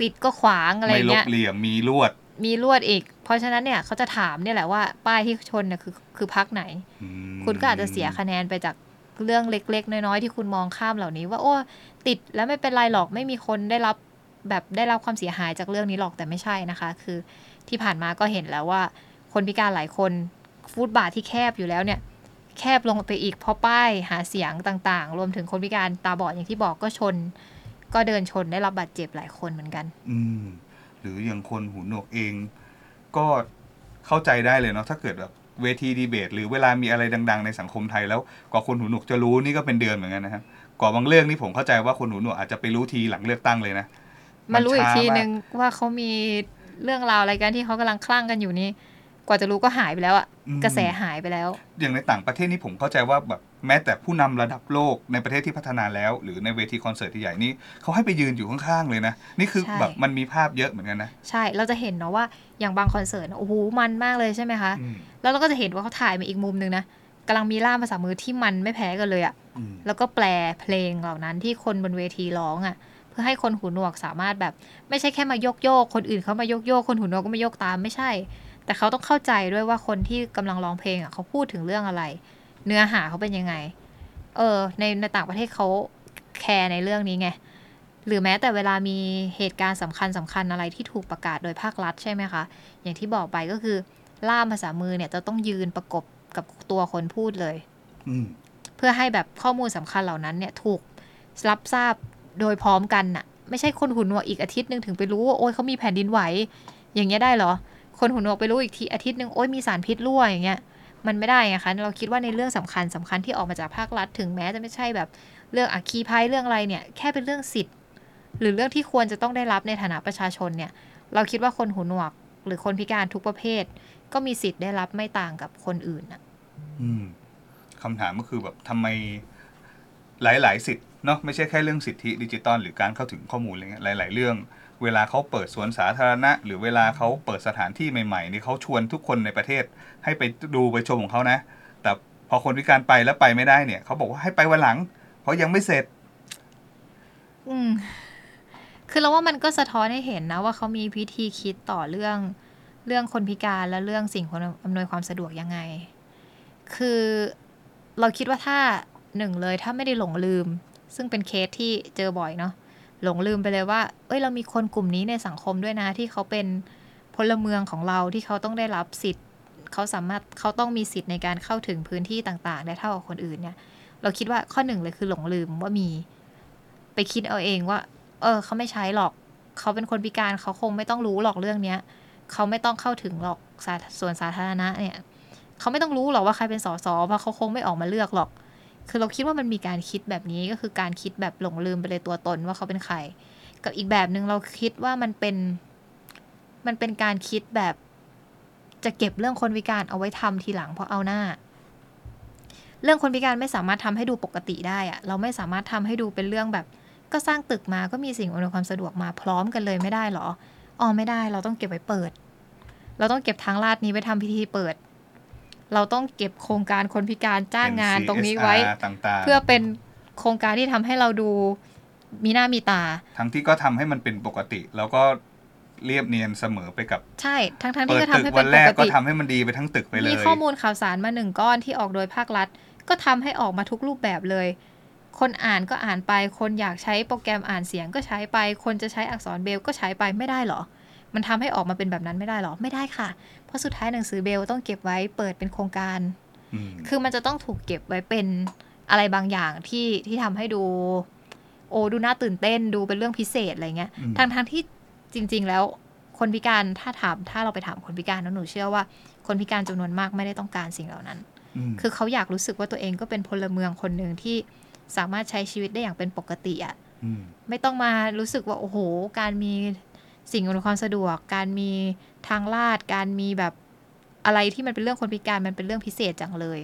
Speaker 3: ติดก็ขวางอะไร
Speaker 2: ไม่ล
Speaker 3: เงี้
Speaker 2: บ
Speaker 3: ย
Speaker 2: เหลี่ยมมีลวด
Speaker 3: มีลวดอีก เพราะฉะนั้นเนี่ยเขาจะถามเนี่ยแหละว่าป้ายที่ชนเนี่ยคือคือพักไหน
Speaker 2: อืม
Speaker 3: คุณก็อาจจะเสียคะแนนไปจากเรื่องเล็ก ๆ น้อยๆที่คุณมองข้ามเหล่านี้ ว่าโอ้ติดแล้วไม่เป็นไรหรอกไม่มีคนได้รับ แบบได้รับความเสียหายจากเรื่องนี้หรอกแต่ไม่ใช่นะคะ คือที่ผ่านมาก็เห็นแล้วว่า คนพิการหลายคนฟุตบาทที่แคบอยู่แล้วเนี่ย แคบลงไปอีกเพราะป้ายหาเสียงต่างๆ รวมถึงคนพิการตาบอดอย่างที่บอกก็ชน ก็เดินชนได้รับบาดเจ็บหลายคนเหมือนกัน
Speaker 2: อืมหรืออย่างคนหูหนวกเอง ก็เข้าใจได้เลยเนาะถ้าเกิดแบบเวทีดีเบต หรือเวลามีอะไรดัง ๆ ในสังคมไทยแล้วกว่าคนหูหนวกจะรู้นี่ก็เป็นเดือนเหมือนกันนะครับกว่าบางเรื่องนี่ผมเข้าใจว่าคนหูหนวกอาจจะไปรู้ทีหลังเลือกตั้งเลยนะ
Speaker 3: มารู้อีกที
Speaker 2: ช้า
Speaker 3: นึงว่าเขามีเรื่องราวอะไรกันที่เขากำลังคลั่งกันอยู่นี่กว่าจะรู้ก็หายไปแล้วอะ
Speaker 2: อืม
Speaker 3: กระแสหายไปแล้ว
Speaker 2: อย่างในต่างประเทศนี่ผมเข้าใจว่าแบบแม้แต่ผู้นำระดับโลกในประเทศที่พัฒนาแล้ว หรือในเวทีคอนเสิร์ตที่ใหญ่นี่เขาให้ไปยืนอยู่ข้างๆเลยนะ นี่คือ
Speaker 3: ใช่
Speaker 2: แบบมันมีภาพเยอะเหมือนกันนะ
Speaker 3: ใช่เราจะเห็นเนาะว่าอย่างบางคอนเสิร์ตน่ะโอ้โหมันมากเลยใช่ไหมคะ
Speaker 2: อืม
Speaker 3: แล้วเราก็จะเห็นว่าเขาถ่ายมาอีกมุมนึงนะกำลังมีล่ามภาษามือที่มันไม่แพ้กันเลยอะ
Speaker 2: อืม
Speaker 3: แล้วก็แปลเพลงเหล่านั้นที่คนบนเวทีร้องอะเพื่อให้คนหูหนวกสามารถแบบ ไม่ใช่แค่มายกโยก คนอื่นเขามายกโยก คนหูหนวกก็มายกตามไม่ใช่ แต่เขาต้องเข้าใจด้วยว่าคนที่กำลังร้องเพลงอะเขาพูดถึงเรื่องอะไร เนื้อหาเขาเป็นยังไง เออ ในในต่างประเทศเขาแคร์ในเรื่องนี้ไงหรือแม้แต่เวลามีเหตุการณ์สำคัญสำคัญอะไรที่ถูกประกาศโดยภาครัฐใช่ไหมคะ อย่างที่บอกไปก็คือ ล่ามภาษามือเนี่ยจะต้องยืนประกบกับตัวคนพูดเลย
Speaker 2: อืม
Speaker 3: เพื่อให้แบบข้อมูลสำคัญเหล่านั้นเนี่ยถูกรับทราบ โดยพร้อมกันน่ะ ไม่ใช่คนหูหนวกอีกอาทิตย์หนึ่งถึงไปรู้ว่าโอ้ยเขามีแผ่นดินไหว อย่างเงี้ยได้เหรอ คนหูหนวกไปรู้อีกทีอาทิตย์หนึ่งโอ้ยมีสารพิษรั่วอย่างเงี้ยมันไม่ได้ไงคะเราคิดว่าในเรื่องสำคัญสำคัญที่ออกมาจากภาครัฐถึงแม้จะไม่ใช่แบบเรื่องอัคคีภัยเรื่องอะไรเนี่ย แค่เป็นเรื่องสิทธิ์ หรือเรื่องที่ควรจะต้องได้รับในฐานะประชาชนเนี่ย เราคิดว่าคนหูหนวก หรือคนพิการทุกประเภท ก็มีสิทธิ์ได้รับไม่ต่างกับคนอื่นน่ะ
Speaker 2: อืมคำถามก็คือแบบทำไม หลาย ๆ สิทธิ์เนาะไม่ใช่แค่เรื่องสิทธิดิจิตอลหรือการเข้าถึงข้อมูลอะไรเงี้ยหลาย ๆ เรื่อง เวลาเขาเปิดสวนสาธารณะ หรือเวลาเขาเปิดสถานที่ใหม่ๆนี่เขาชวนทุกคนในประเทศ ให้ไปดูไปชมของเขานะ แต่พอคนพิการไปแล้วไปไม่ได้เนี่ยเขาบอกว่าให้ไปวันหลัง เพราะยังไม่เสร็จ
Speaker 3: อืมคือเราว่ามันก็สะท้อนให้เห็นนะว่าเขามีพิธีคิดต่อเรื่องเรื่องคนพิการและเรื่องสิ่งอำนวยความสะดวกยังไง คือเราคิดว่าถ้า หนึ่งเลยถ้าไม่ได้หลงลืม ซึ่งเป็นเคสที่เจอบ่อยเนาะหลงลืมไปเลยว่า เอ้ยเรามีคนกลุ่มนี้ในสังคมด้วยนะ ที่เขาเป็นพลเมืองของเราที่เขาต้องได้รับสิทธิ์ เขาสามารถเขาต้องมีสิทธิ์ในการเข้าถึงพื้นที่ต่างๆ ได้เท่ากับคนอื่นเนี่ย เราคิดว่าข้อหนึ่งเลยคือหลงลืมว่ามี ไปคิดเอาเองว่า เออ เขาไม่ใช้หรอก เขาเป็นคนพิการเขาคงไม่ต้องรู้หรอกเรื่องเนี้ยเขาไม่ต้องเข้าถึงหรอกส่วนสาธารณะเนี่ย เขาไม่ต้องรู้หรอกว่าใครเป็นสสเพราะเขาคงไม่ออกมาเลือกหรอก คือเราคิดว่ามันมีการคิดแบบนี้ก็คือการคิดแบบหลงลืมไปเลยตัวตนว่าเขาเป็นใคร กับอีกแบบหนึ่งเราคิดว่ามันเป็น มันเป็นการคิดแบบจะเก็บเรื่องคนพิการเอาไว้ทำทีหลังเพราะเอาหน้า เรื่องคนพิการไม่สามารถทำให้ดูปกติได้อะเราไม่สามารถทำให้ดูเป็นเรื่องแบบ ก็สร้างตึกมาก็มีสิ่งอำนวยความสะดวกมาพร้อมกันเลยไม่ได้หรออ๋อไม่ได้ เราต้องเก็บไว้เปิด เราต้องเก็บทางลาดนี้ไว้ทำพิธีเปิด เราต้องเก็บโครงการคนพิการจ้างงานตรงนี้ไว้
Speaker 2: ต่างๆ
Speaker 3: เพื่อเป็นโครงการที่ทำให้เราดูมีหน้ามีตา
Speaker 2: ทั้งที่ก็ทำให้มันเป็นปกติ แล้วก็เรียบเนียนเสมอไปกับ
Speaker 3: ใช่ ทั้งทั้งๆที่
Speaker 2: เปิด
Speaker 3: ก็ทำ
Speaker 2: ตึก
Speaker 3: ให้
Speaker 2: วั
Speaker 3: เป็นน
Speaker 2: แร
Speaker 3: ป
Speaker 2: ก
Speaker 3: ก
Speaker 2: ก็
Speaker 3: ติ
Speaker 2: ทำให้มันดีไปทั้งตึกไปเลย
Speaker 3: มีข้อมูลข่าวสารมาหนึ่งก้อนที่ออกโดยภาครัฐ ก็ทำให้ออกมาทุกรูปแบบเลย คนอ่านก็อ่านไป คนอยากใช้โปรแกรมอ่านเสียงก็ใช้ไป คนจะใช้อักษรเบลก็ใช้ไปไม่ได้หรอ มันทำให้ออกมาเป็นแบบนั้นไม่ได้หรอ ไม่ได้ค่ะ เพราะสุดท้ายหนังสือเบลต้องเก็บไว้เปิดเป็นโครงการ
Speaker 2: อืม
Speaker 3: คือมันจะต้องถูกเก็บไว้เป็นอะไรบางอย่างที่ที่ทำให้ดู โอ้ดูน่าตื่นเต้นดูเป็นเรื่องพิเศษอะไรเงี้ย
Speaker 2: อืม
Speaker 3: ทางทางที่จริง ๆ แล้วคนพิการถ้าถามถ้าเราไปถามคนพิการแล้วหนูเชื่อว่า คนพิการจำนวนมากไม่ได้ต้องการสิ่งเหล่านั้น
Speaker 2: ม
Speaker 3: คือเขาอยากรู้สึกว่าตัวเองก็เป็นพลเมืองคนหนึ่งที่สามารถใช้ชีวิตได้อย่างเป็นปกติอะ่ะ
Speaker 2: ม
Speaker 3: ไม่ต้องมารู้สึกว่าโอ้โห การมี สิ่งอำนวยความสะดวก การมีทางลาด การมีแบบอะไรที่มันเป็นเรื่องคนพิการมันเป็นเรื่องพิเศษจังเลย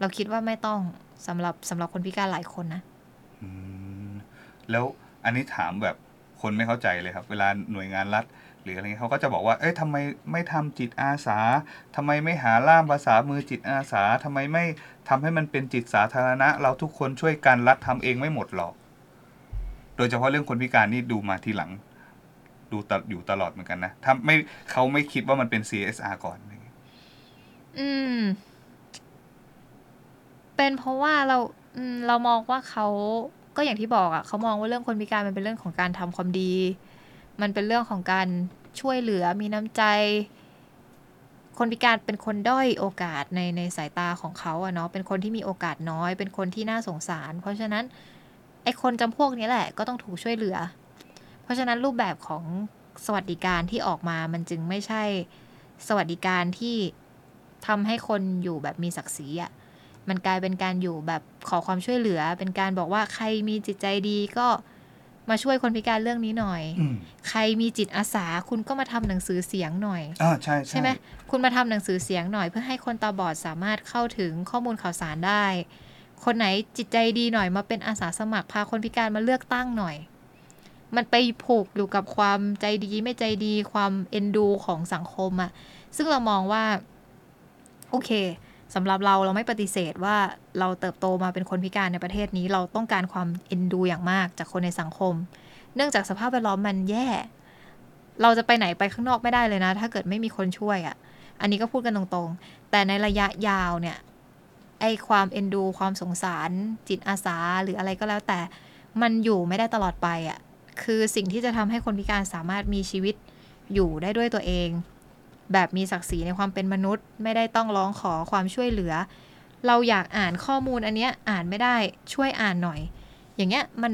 Speaker 3: เราคิดว่าไม่ต้องสำหรับสำหรับคนพิการหลายคนนะ
Speaker 2: แล้วอันนี้ถามแบบคนไม่เข้าใจเลยครับ เวลาหน่วยงานรัฐ หรืออะไรเงี้ยเขาก็จะบอกว่า เอ้ยทำไมไม่ทำจิตอาสาทำไมไม่หาล่ามภาษามือจิตอาสาทำไมไม่ทำให้มันเป็นจิตสาธารณะ เราทุกคนช่วยกันรัฐทำเองไม่หมดหรอก โดยเฉพาะเรื่องคนพิการนี่ดูมาทีหลัง ดูตอยู่ตลอดเหมือนกันนะ ถ้าไม่เขาไม่คิดว่ามันเป็น CSR ก่อน อื
Speaker 3: ม เป็นเพราะว่าเราอืมเรามองว่าเขาก็อย่างที่บอกอะ่ะเขามองว่าเรื่องคนพิการมันเป็นเรื่องของการทำความดี มันเป็นเรื่องของการช่วยเหลือมีน้ำใจ คนพิการเป็นคนด้อยโอกาสในในสายตาของเขาอะเนาะเป็นคนที่มีโอกาสน้อย เป็นคนที่น่าสงสาร เพราะฉะนั้นไอคนจำพวกนี้แหละ ก็ต้องถูกช่วยเหลือ ราะฉะนั้นรูปแบบของสวัสดิการที่ออกมามันจึงไม่ใช่สวัสดิการที่ทำให้คนอยู่แบบมีศักดิ์ศรีอะ่ะมันกลายเป็นการอยู่แบบขอความช่วยเหลือ เป็นการบอกว่าใครมีจิตใจดีก็มาช่วยคนพิการเรื่องนี้หน่อย
Speaker 2: อืม
Speaker 3: ใครมีจิตอาสาคุณก็มาทำหนังสือเสียงหน่อย
Speaker 2: อ่าใช่
Speaker 3: ใช่ไหมคุณมาทำหนังสือเสียงหน่อย เพื่อให้คนตาบอดสามารถเข้าถึงข้อมูลข่าวสารได้ คนไหนจิตใจดีหน่อยมาเป็นอาสาสมัครพาคนพิการมาเลือกตั้งหน่อย มันไปผูกอยู่กับความใจดีไม่ใจดีความเอ็นดูของสังคมอะซึ่งเรามองว่า โอเคสำหรับเราเราไม่ปฏิเสธว่าเราเติบโตมาเป็นคนพิการในประเทศนี้ เราต้องการความเอ็นดูอย่างมากจากคนในสังคม เนื่องจากสภาพแวดล้อมมันแย่ เราจะไปไหนไปข้างนอกไม่ได้เลยนะ ถ้าเกิดไม่มีคนช่วยอะ่ะ อันนี้ก็พูดกันตรงๆ แต่ในระยะยาวเนี่ยไอความเอ็นดู ความสงสาร จิตอาสาหรืออะไรก็แล้วแต่มันอยู่ไม่ได้ตลอดไปอะ่ะ คือสิ่งที่จะทำให้คนพิการสามารถมีชีวิตอยู่ได้ด้วยตัวเอง แบบมีศักดิ์ศรีในความเป็นมนุษย์ ไม่ได้ต้องร้องขอความช่วยเหลือ เราอยากอ่านข้อมูลอันเนี้ยอ่านไม่ได้ช่วยอ่านหน่อย อย่างเงี้ยมัน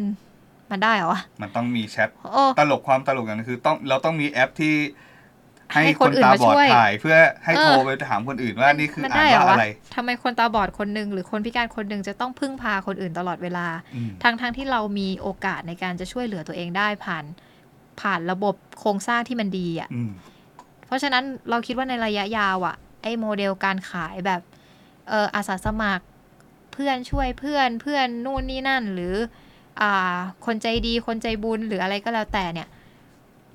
Speaker 3: มันได้เหรอวะ
Speaker 2: มันต้องมีแชท
Speaker 3: โอ้
Speaker 2: ตลกความตลกอย่างหนึงคือต้องเราต้องมีแอปที่ ให้
Speaker 3: ให้
Speaker 2: ค
Speaker 3: คน
Speaker 2: น
Speaker 3: อื่น
Speaker 2: ตา
Speaker 3: มา
Speaker 2: บอด
Speaker 3: ช่วย
Speaker 2: ถ่ายเพื่อให้
Speaker 3: เออ
Speaker 2: โทรไปถามคนอื่นว่านี่คือ
Speaker 3: มัน
Speaker 2: อ่า
Speaker 3: ได้
Speaker 2: น
Speaker 3: เหรอ
Speaker 2: ว่าอะ
Speaker 3: วะ
Speaker 2: ไร
Speaker 3: ทำไมคนตาบอดคนหนึ่งหรือคนพิการคนหนึ่งจะต้องพึ่งพาคนอื่นตลอดเวลา
Speaker 2: อืม
Speaker 3: ทั้งทั้งที่เรามีโอกาสในการจะช่วยเหลือตัวเองได้ผ่าน ผ่านระบบโครงสร้างที่มันดีอะ
Speaker 2: อืม
Speaker 3: เพราะฉะนั้นเราคิดว่าในระยะยาวอะ ไอ้โมเดลการขายแบบเอออาสาสมัครเพื่อนช่วยเพื่อนเพื่อนนู่นนี่นั่นหรืออ่าคนใจดีคนใจบุญหรืออะไรก็แล้วแต่เนี่ย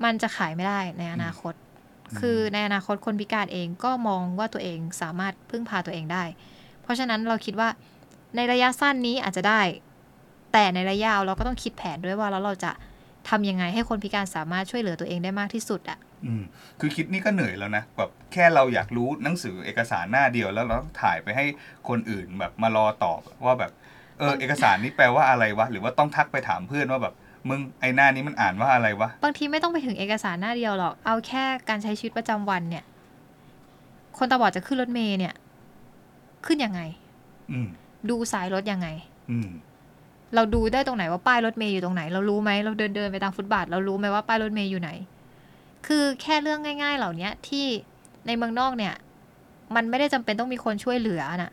Speaker 3: มันจะขายไม่ได้ในอนาคต
Speaker 2: อืม
Speaker 3: คือในอนาคตคนพิการเองก็มองว่าตัวเองสามารถพึ่งพาตัวเองได้ เพราะฉะนั้นเราคิดว่าในระยะสั้นนี้อาจจะได้ แต่ในระยะยาวเราก็ต้องคิดแผนด้วยว่าแล้วเราจะทำยังไงให้คนพิการสามารถช่วยเหลือตัวเองได้มากที่สุดอะ
Speaker 2: อืมคือคิดนี่ก็เหนื่อยแล้วนะแบบแค่เราอยากรู้หนังสือเอกสารหน้าเดียวแล้วเราต้องถ่ายไปให้คนอื่นแบบมารอตอบว่าแบบเออเอกสารนี้แปลว่าอะไรวะหรือว่าต้องทักไปถามเพื่อนว่าแบบ มึงไอหน้านี้มันอ่านว่าอะไรวะ
Speaker 3: บางทีไม่ต้องไปถึงเอกสารหน้าเดียวหรอก เอาแค่การใช้ชีวิตประจำวันเนี่ย คนตาบอดจะขึ้นรถเมล์เนี่ย ขึ้นยังไง
Speaker 2: อืม
Speaker 3: ดูสายรถยังไง
Speaker 2: อืม
Speaker 3: เราดูได้ตรงไหนว่าป้ายรถเมย์อยู่ตรงไหน เรารู้ไหมเราเดินเดินไปตามฟุตบาท เรารู้ไหมว่าป้ายรถเมย์อยู่ไหน คือแค่เรื่องง่าย ๆ เหล่านี้ที่ในเมืองนอกเนี่ย มันไม่ได้จำเป็นต้องมีคนช่วยเหลือน่ะ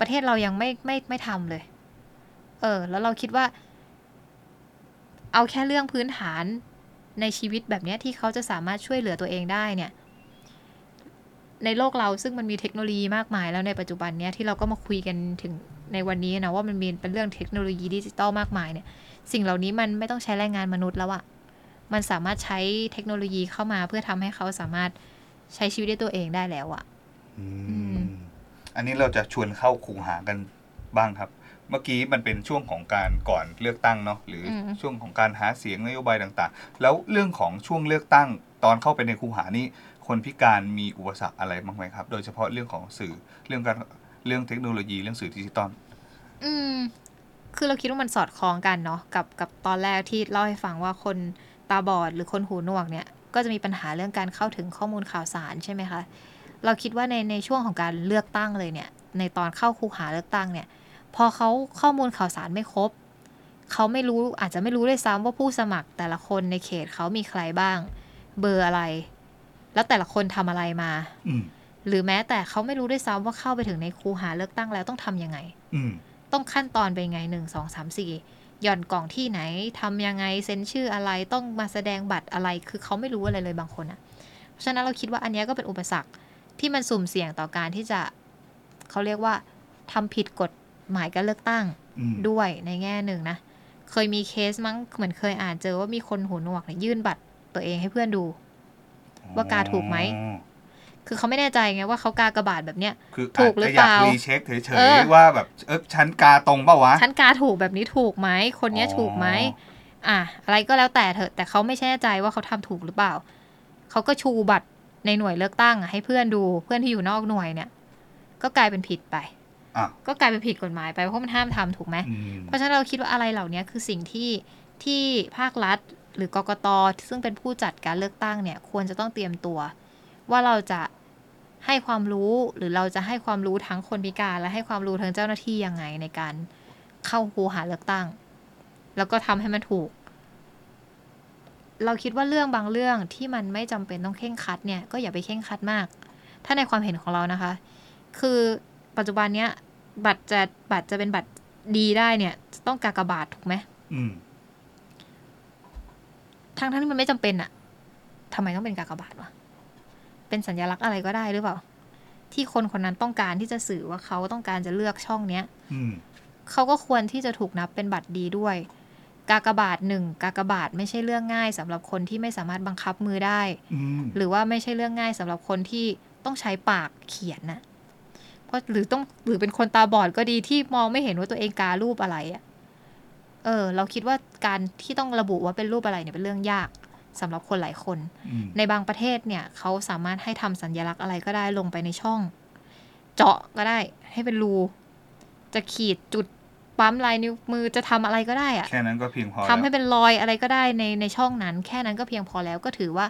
Speaker 3: ประเทศเรายังไม่ไม่ไม่ทำเลย เออ แล้วเราคิดว่า เอาแค่เรื่องพื้นฐานในชีวิตแบบนี้ที่เขาจะสามารถช่วยเหลือตัวเองได้เนี่ย ในโลกเราซึ่งมันมีเทคโนโลยีมากมายแล้วในปัจจุบันเนี้ยที่เราก็มาคุยกันถึงในวันนี้นะว่ามันมีเป็นเรื่องเทคโนโลยีดิจิตอลมากมายเนี่ย สิ่งเหล่านี้มันไม่ต้องใช้แรงงานมนุษย์แล้วอะมันสามารถใช้เทคโนโลยีเข้ามาเพื่อทำให้เขาสามารถใช้ชีวิตด้วยตัวเองได้แล้วอะ
Speaker 2: อันนี้เราจะชวนเข้าคูหากันบ้างครับ เมื่อกี้มันเป็นช่วงของการก่อนเลือกตั้งเนาะหรืออ
Speaker 3: ม
Speaker 2: ช่วงของการหาเสียงนโยบายต่างๆ แล้วเรื่องของช่วงเลือกตั้ง ตอนเข้าไปในคูหานี่คนพิการมีอุปสรรคอะไรบ้างไหมครับ โดยเฉพาะเรื่องของสื่อเรื่องการเรื่องเทคโนโลยีเรื่องสื่อดิจิตอล
Speaker 3: อืมคือเราคิดว่ามันสอดคล้องกันเนาะกับกับตอนแรกที่เล่าให้ฟังว่าคนตาบอดหรือคนหูหนวกเนี่ยก็จะมีปัญหาเรื่องการเข้าถึงข้อมูลข่าวสารใช่ไหมคะเราคิดว่าในในช่วงของการเลือกตั้งเลยเนี่ยในตอนเข้าคูหาเลือกตั้งเนี่ย พอเขาข้อมูลข่าวสารไม่ครบ เขาไม่รู้อาจจะไม่รู้ด้วยซ้ำว่าผู้สมัครแต่ละคนในเขตเขามีใครบ้าง เบอร์อะไร แล้วแต่ละคนทำอะไรมา
Speaker 2: อืม
Speaker 3: หรือแม้แต่เขาไม่รู้ด้วยซ้ำว่าเข้าไปถึงในคูหาเลือกตั้งแล้วต้องทำยังไง
Speaker 2: อืม
Speaker 3: ต้องขั้นตอนเป็นไงหนึ่งสองสามสี่หย่อนกล่องที่ไหนทำยังไงเซ็นชื่ออะไรต้องมาแสดงบัตรอะไร คือเขาไม่รู้อะไรเลยบางคนอะเพราะฉะนั้นเราคิดว่าอันเนี้ยก็เป็นอุปสรรคที่มันสุ่มเสี่ยงต่อการที่จะเขาเรียกว่าทำผิดกฎ หมายการเลือกตั้ง
Speaker 2: อืม
Speaker 3: ด้วยในแง่หนึ่งนะ เคยมีเคสมั้งเหมือนเคยอ่านเจอว่ามีคนหูหนวกเนี่ยยื่นบัตรตัวเองให้เพื่อนดู ว่ากาถูกไหม
Speaker 2: อ๋อ
Speaker 3: คือเขาไม่แน่ใจไงว่าเขากากระบาดแบบเนี้ย
Speaker 2: คือ
Speaker 3: ถูกหรือเปล่า
Speaker 2: จจะอยากรีเช็คเฉ
Speaker 3: เอยอ
Speaker 2: ๆว่าแบบเออฉันกาตรงเปล่าวะ
Speaker 3: ฉันกาถูกแบบนี้ถูกไหมคนเนี้ยถูกไหมอะอะไรก็แล้วแต่เถอะแต่เขาไม่แน่ใจว่าเขาทำถูกหรือเปล่าเขาก็ชูบัตรในหน่วยเลือกตั้งอะให้เพื่อนดูเพื่อนที่อยู่นอกหน่วยเนี่ย ก็กลายเป็นผิดไป
Speaker 2: อะ
Speaker 3: ก็กลายเป็นผิดกฎหมายไปเพราะมันห้ามทำถูกไหม
Speaker 2: อืม
Speaker 3: เพราะฉะนั้นเราคิดว่าอะไรเหล่านี้คือสิ่งที่ที่ภาครัฐหรือกกตซึ่งเป็นผู้จัดการเลือกตั้งเนี่ย ควรจะต้องเตรียมตัว ว่าเราจะให้ความรู้หรือเราจะให้ความรู้ทั้งคนพิการ และให้ความรู้ทั้งเจ้าหน้าที่ยังไงในการเข้าคูหาเลือกตั้ง แล้วก็ทำให้มันถูก เราคิดว่าเรื่องบางเรื่องที่มันไม่จำเป็นต้องเข่งครัดเนี่ยก็อย่าไปเข่งครัดมาก ถ้าในความเห็นของเรานะคะ คือปัจจุบันเนี้ย บัตรจะบัตรจะเป็นบัตรดีได้เนี่ยจะต้องกากบาทถูกไหม
Speaker 2: อืม
Speaker 3: ทั้งทั้งที่มันไม่จำเป็นอะทำไมต้องเป็นกากบาทวะเป็นสัญลักษณ์อะไรก็ได้หรือเปล่า ที่คนคนนั้นต้องการที่จะสื่อว่าเขาต้องการจะเลือกช่องเนี้ย
Speaker 2: อืม
Speaker 3: เขาก็ควรที่จะถูกนับเป็นบัตรดีด้วย กากบาทหนึ่งกากบาทไม่ใช่เรื่องง่ายสำหรับคนที่ไม่สามารถบังคับมือได้
Speaker 2: อืม
Speaker 3: หรือว่าไม่ใช่เรื่องง่ายสำหรับคนที่ต้องใช้ปากเขียนน่ะ เพราะหรือต้องหรือเป็นคนตาบอดก็ดีที่มองไม่เห็นว่าตัวเองการูปอะไรอะ่ะเออ เราคิดว่าการที่ต้องระบุว่าเป็นรูปอะไรเนี่ยเป็นเรื่องยากสำหรับคนหลายคน
Speaker 2: อืม
Speaker 3: ในบางประเทศเนี่ยเขาสามารถให้ทำสัญลักษณ์อะไรก็ได้ลงไปในช่อง เจาะก็ได้ ให้เป็นรู จะขีดจุดปั๊มลายนิ้วมือจะทำอะไรก็ได้อะ
Speaker 2: แค่นั้นก็เพียงพอ
Speaker 3: ทำให้
Speaker 2: แล้ว
Speaker 3: เป็นรอยอะไรก็ได้ในในช่องนั้น แค่นั้นก็เพียงพอแล้วก็ถือว่า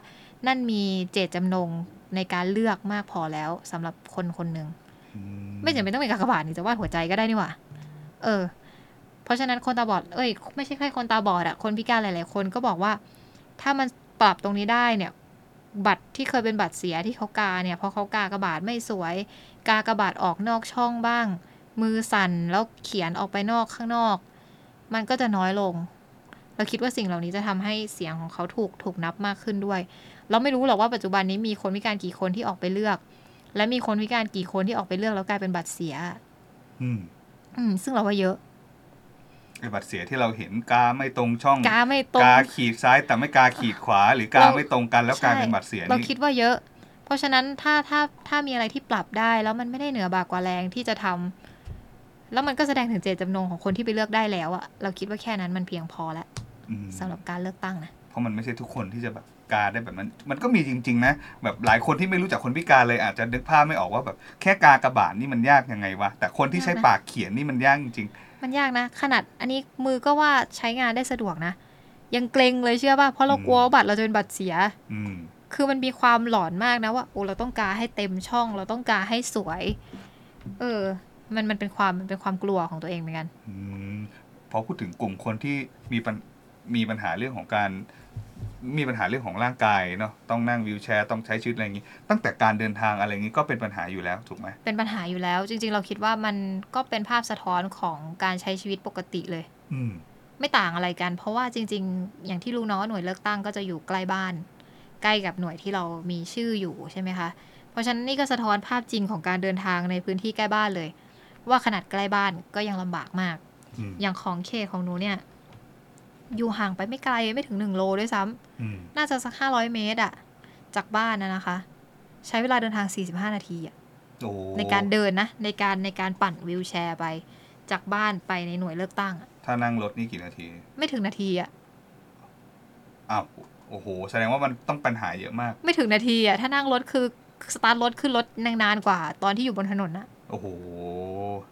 Speaker 3: นั่นมีเจตจำนงในการเลือกมากพอแล้วสำหรับคนคนหนึ่ง
Speaker 2: อื
Speaker 3: ไม่จำเป็นต้องเป็นกากบาทนี่จะวาดหัวใจก็ได้นี่หว่า เออ เพราะฉะนั้นคนตาบอด เอ้ย ไม่ใช่แค่คนตาบอดอะคนพิการหลายๆ คนก็บอกว่า ถ้ามันปรับตรงนี้ได้เนี่ย บัตรที่เคยเป็นบัตรเสียที่เขากาเนี่ยพอเขากากระบาดไม่สวย กากระบาดออกนอกช่องบ้าง มือสั่นแล้วเขียนออกไปนอกข้างนอก มันก็จะน้อยลง เราคิดว่าสิ่งเหล่านี้จะทำให้เสียงของเขาถูกถูกนับมากขึ้นด้วย เราไม่รู้หรอกว่าปัจจุบันนี้มีคนพิการกี่คนที่ออกไปเลือก และมีคนพิการกี่คนที่ออกไปเลือกแล้วกลายเป็นบัตรเสีย
Speaker 2: อืม
Speaker 3: อืม ซึ่งเราว่าเยอะ
Speaker 2: ไอ้บัตรเสียที่เราเห็นกาไม่ตรงช่อง
Speaker 3: กาไม่ตรง
Speaker 2: กาขีดซ้ายแต่ไม่กาขีดขวา หรือกา
Speaker 3: เรา
Speaker 2: ไม่ตรงกันแล้วกลายเป็นบัตรเสีย
Speaker 3: เรา
Speaker 2: นี่
Speaker 3: คิดว่าเยอะ เพราะฉะนั้นถ้าถ้าถ้ามีอะไรที่ปรับได้ แล้วมันไม่ได้เหนือบากกว่าแรงที่จะทำแล้วมันก็แสดงถึงเจตจำนงของคนที่ไปเลือกได้แล้วอะเราคิดว่าแค่นั้นมันเพียงพอแล้ว
Speaker 2: อืม
Speaker 3: สำหรับการเลือกตั้งนะ
Speaker 2: เพราะมันไม่ใช่ทุกคนที่จะแบบ กาได้แบบนั้น มันก็มีจริง ๆ นะ แบบหลายคนที่ไม่รู้จักคนพิการเลยอาจจะนึกภาพไม่ออกว่าแบบแค่กากระบาดนี่มันยากยังไงวะ แต่คนที่ใช้
Speaker 3: ยากนะ
Speaker 2: ปากเขียนนี่มันยากจริง
Speaker 3: มันยากนะ ขนาดอันนี้มือก็ว่าใช้งานได้สะดวกนะ ยังเกรงเลยเชื่อป่ะ เพราะเรากลัวว่าบัตรเราจะเป็นบัตรเสีย
Speaker 2: ๆอืม
Speaker 3: คือมันมีความหลอนมากนะว่าโอ้เราต้องการให้เต็มช่อง เราต้องการให้สวย เออ มันมันเป็นความมันเป็นความกลัวของตัวเองเหมือนกัน
Speaker 2: อืมพอพูดถึงกลุ่มคนที่มีปัญมีปัญหาเรื่องของการ มีปัญหาเรื่องของร่างกายเนาะต้องนั่งวีลแชร์ต้องใช้ชีวิตอะไรอย่างนี้ ตั้งแต่การเดินทางอะไรอย่างนี้ก็เป็นปัญหาอยู่แล้วถูกไหม
Speaker 3: เป็นปัญหาอยู่แล้ว จริง ๆ เราคิดว่ามันก็เป็นภาพสะท้อนของการใช้ชีวิตปกติเลย
Speaker 2: อืม
Speaker 3: ไม่ต่างอะไรกัน เพราะว่าจริง ๆ อย่างที่รู้เนาะหน่วยเลือกตั้งก็จะอยู่ใกล้บ้าน ใกล้กับหน่วยที่เรามีชื่ออยู่ใช่ไหมคะเพราะฉะนั้นนี่ก็สะท้อนภาพจริงของการเดินทางในพื้นที่ใกล้บ้านเลย ว่าขนาดใกล้บ้านก็ยังลำบากมาก
Speaker 2: อืม
Speaker 3: อย่างของเคของหนูเนี่ย อยู่ห่างไปไม่ไกลไม่ถึงหนึ่งโลด้วยซ้ำ
Speaker 2: อืม
Speaker 3: น่าจะสักห้าร้อยเมตรอะจากบ้านนะนะคะ ใช้เวลาเดินทาง45นาทีอะ
Speaker 2: โอ้
Speaker 3: ในการเดินนะ ในการในการปั่นวิวแชร์ไป จากบ้านไปในหน่วยเลือกตั้งอะ
Speaker 2: ถ้านั่งรถนี่กี่นาที
Speaker 3: ไม่ถึงนาทีอะ
Speaker 2: อ้าวโอ้โห แสดงว่ามันต้องปัญหาเยอะมาก
Speaker 3: ไม่ถึงนาทีอะถ้านั่งรถคือสตาร์ทรถขึ้นรถนานๆกว่า ตอนที่อยู่บนถนนอะ
Speaker 2: โอ้โห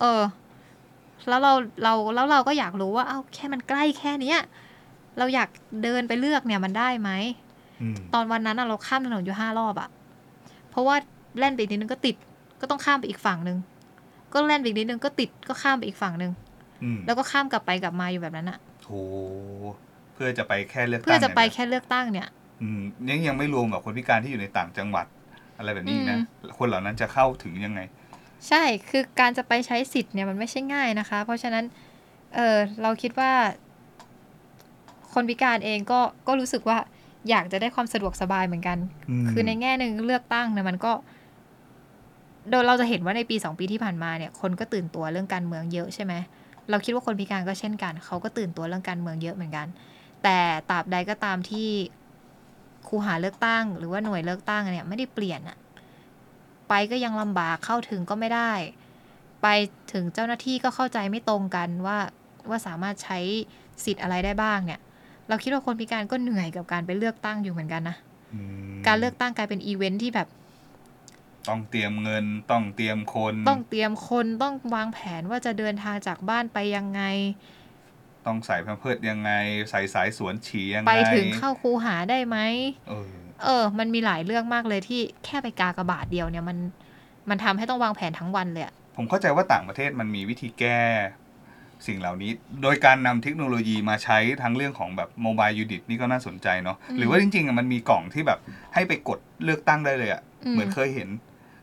Speaker 3: เออ แล้วเราเราแล้วเราก็อยากรู้ว่า เอ้าแค่มันใกล้แค่เนี้ย เราอยากเดินไปเลือกเนี่ยมันได้ไหม
Speaker 2: อืม
Speaker 3: ตอนวันนั้นอะเราข้ามถนนอยู่ห้ารอบอะเพราะว่าแล่นไปอีกนิดนึงก็ติด ก็ต้องข้ามไปอีกฝั่งหนึ่งก็แล่นไปอีกนิดนึงก็ติดก็ข้ามไปอีกฝั่งหนึ่ง
Speaker 2: อืม
Speaker 3: แล้วก็ข้ามกลับไปกลับมาอยู่แบบนั้นอะ
Speaker 2: โหเพื่อจะไปแค่เลือกตั้ง
Speaker 3: เพื่อจะไป
Speaker 2: นี่ยน
Speaker 3: แค่เลือกตั้งเนี่ย
Speaker 2: อืมยังยังไม่รวมแบบคนพิการที่อยู่ในต่างจังหวัด อะไรแบบนี้อีกนะ
Speaker 3: อื
Speaker 2: คนเหล่านั้นจะเข้าถึงยังไง
Speaker 3: ใช่คือการจะไปใช้สิทธิ์เนี่ยมันไม่ใช่ง่ายนะคะ เพราะฉะนั้น เออเราคิดว่า คนพิการเองก็ก็รู้สึกว่าอยากจะได้ความสะดวกสบายเหมือนกัน
Speaker 2: อืม
Speaker 3: คือในแง่หนึ่งเลือกตั้งเนี่ยมันก็ โดยเราจะเห็นว่าในปีสองปีที่ผ่านมาเนี่ย คนก็ตื่นตัวเรื่องการเมืองเยอะใช่ไหมเราคิดว่าคนพิการก็เช่นกัน เขาก็ตื่นตัวเรื่องการเมืองเยอะเหมือนกัน แต่ตราบใดก็ตามที่คูหาเลือกตั้ง หรือว่าหน่วยเลือกตั้งเนี่ยไม่ได้เปลี่ยนอะไปก็ยังลำบากเข้าถึงก็ไม่ได้ ไปถึงเจ้าหน้าที่ก็เข้าใจไม่ตรงกันว่าว่าสามารถใช้สิทธิ์อะไรได้บ้างเนี่ย เราคิดว่าคนพิการก็เหนื่อยกับการไปเลือกตั้งอยู่เหมือนกันนะ
Speaker 2: อืม
Speaker 3: การเลือกตั้งกลายเป็นอีเวนท์ที่แบบ
Speaker 2: ต้องเตรียมเงินต้องเตรียมคน
Speaker 3: ต้องเตรียมคนต้องวางแผนว่าจะเดินทางจากบ้านไปยังไง
Speaker 2: ต้องใส่แพมเพิร์ดยังไง ใส่สายสวนฉี่ยังไง
Speaker 3: ไปถึงเข้าคูหาได้ไหม
Speaker 2: เออ
Speaker 3: เออ มันมีหลายเรื่องมากเลยที่แค่ไปกากระบาดเดียวเนี่ยมัน มันทำให้ต้องวางแผนทั้งวันเลยอะ
Speaker 2: ผมเข้าใจว่าต่างประเทศมันมีวิธีแก้ สิ่งเหล่านี้ โดยการนำเทคโนโลยีมาใช้ทั้งเรื่องของแบบ mobile unit นี่ก็น่าสนใจเนาะหรือว่าจริงๆอะมันมีกล่องที่แบบให้ไปกดเลือกตั้งได้เลยอะ
Speaker 3: อืม
Speaker 2: เหมือนเคยเห็น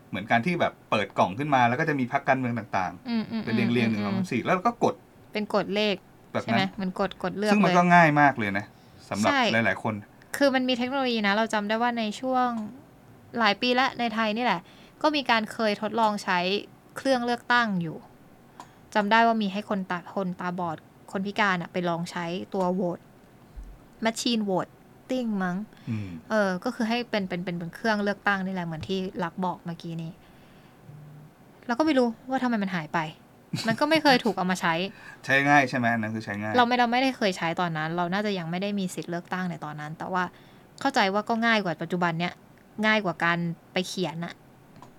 Speaker 2: เหมือนการที่แบบเปิดกล่องขึ้นมาแล้วก็จะมีพรรคการเมืองต่าง
Speaker 3: อืมอืม
Speaker 2: ๆเป็นเรียงเรียงๆหนึ่งสองสามสี่แล้วเราก็กด
Speaker 3: เป็นกดเลข
Speaker 2: แบบ
Speaker 3: ใช่ไหม
Speaker 2: นั้น
Speaker 3: มันกดกดเลือก
Speaker 2: ซึ่งมัน
Speaker 3: เลย
Speaker 2: ก็ง่ายมากเลยนะสำหรับ
Speaker 3: ใช่
Speaker 2: หลาย ๆ คน
Speaker 3: คือมันมีเทคโนโลยีนะ เราจำได้ว่าในช่วงหลายปีแล้วในไทยนี่แหละ ก็มีการเคยทดลองใช้เครื่องเลือกตั้งอยู่ จำได้ว่ามีให้คนตาคนตาบอดคนพิการอะไปลองใช้ตัวโหวตแมชชีนโหวตติ้งมั้ง
Speaker 2: อืม
Speaker 3: เออ ก็คือให้เป็นเป็นเป็นเป็นเครื่องเลือกตั้งนี่แหละเหมือนที่ลักบอกเมื่อกี้นี้เราก็ไม่รู้ว่าทำไมมันหายไป มันก็ไม่เคยถูกเอามาใช้
Speaker 2: ใช้ง่ายใช่ไหมอันนั่นคือใช้ง่าย
Speaker 3: เราไม่เราไม่ได้เคยใช้ตอนนั้น เราน่าจะยังไม่ได้มีสิทธิ์เลือกตั้งในตอนนั้น แต่ว่าเข้าใจว่าก็ง่ายกว่าปัจจุบันเนี้ยง่ายกว่าการไปเขียนอะ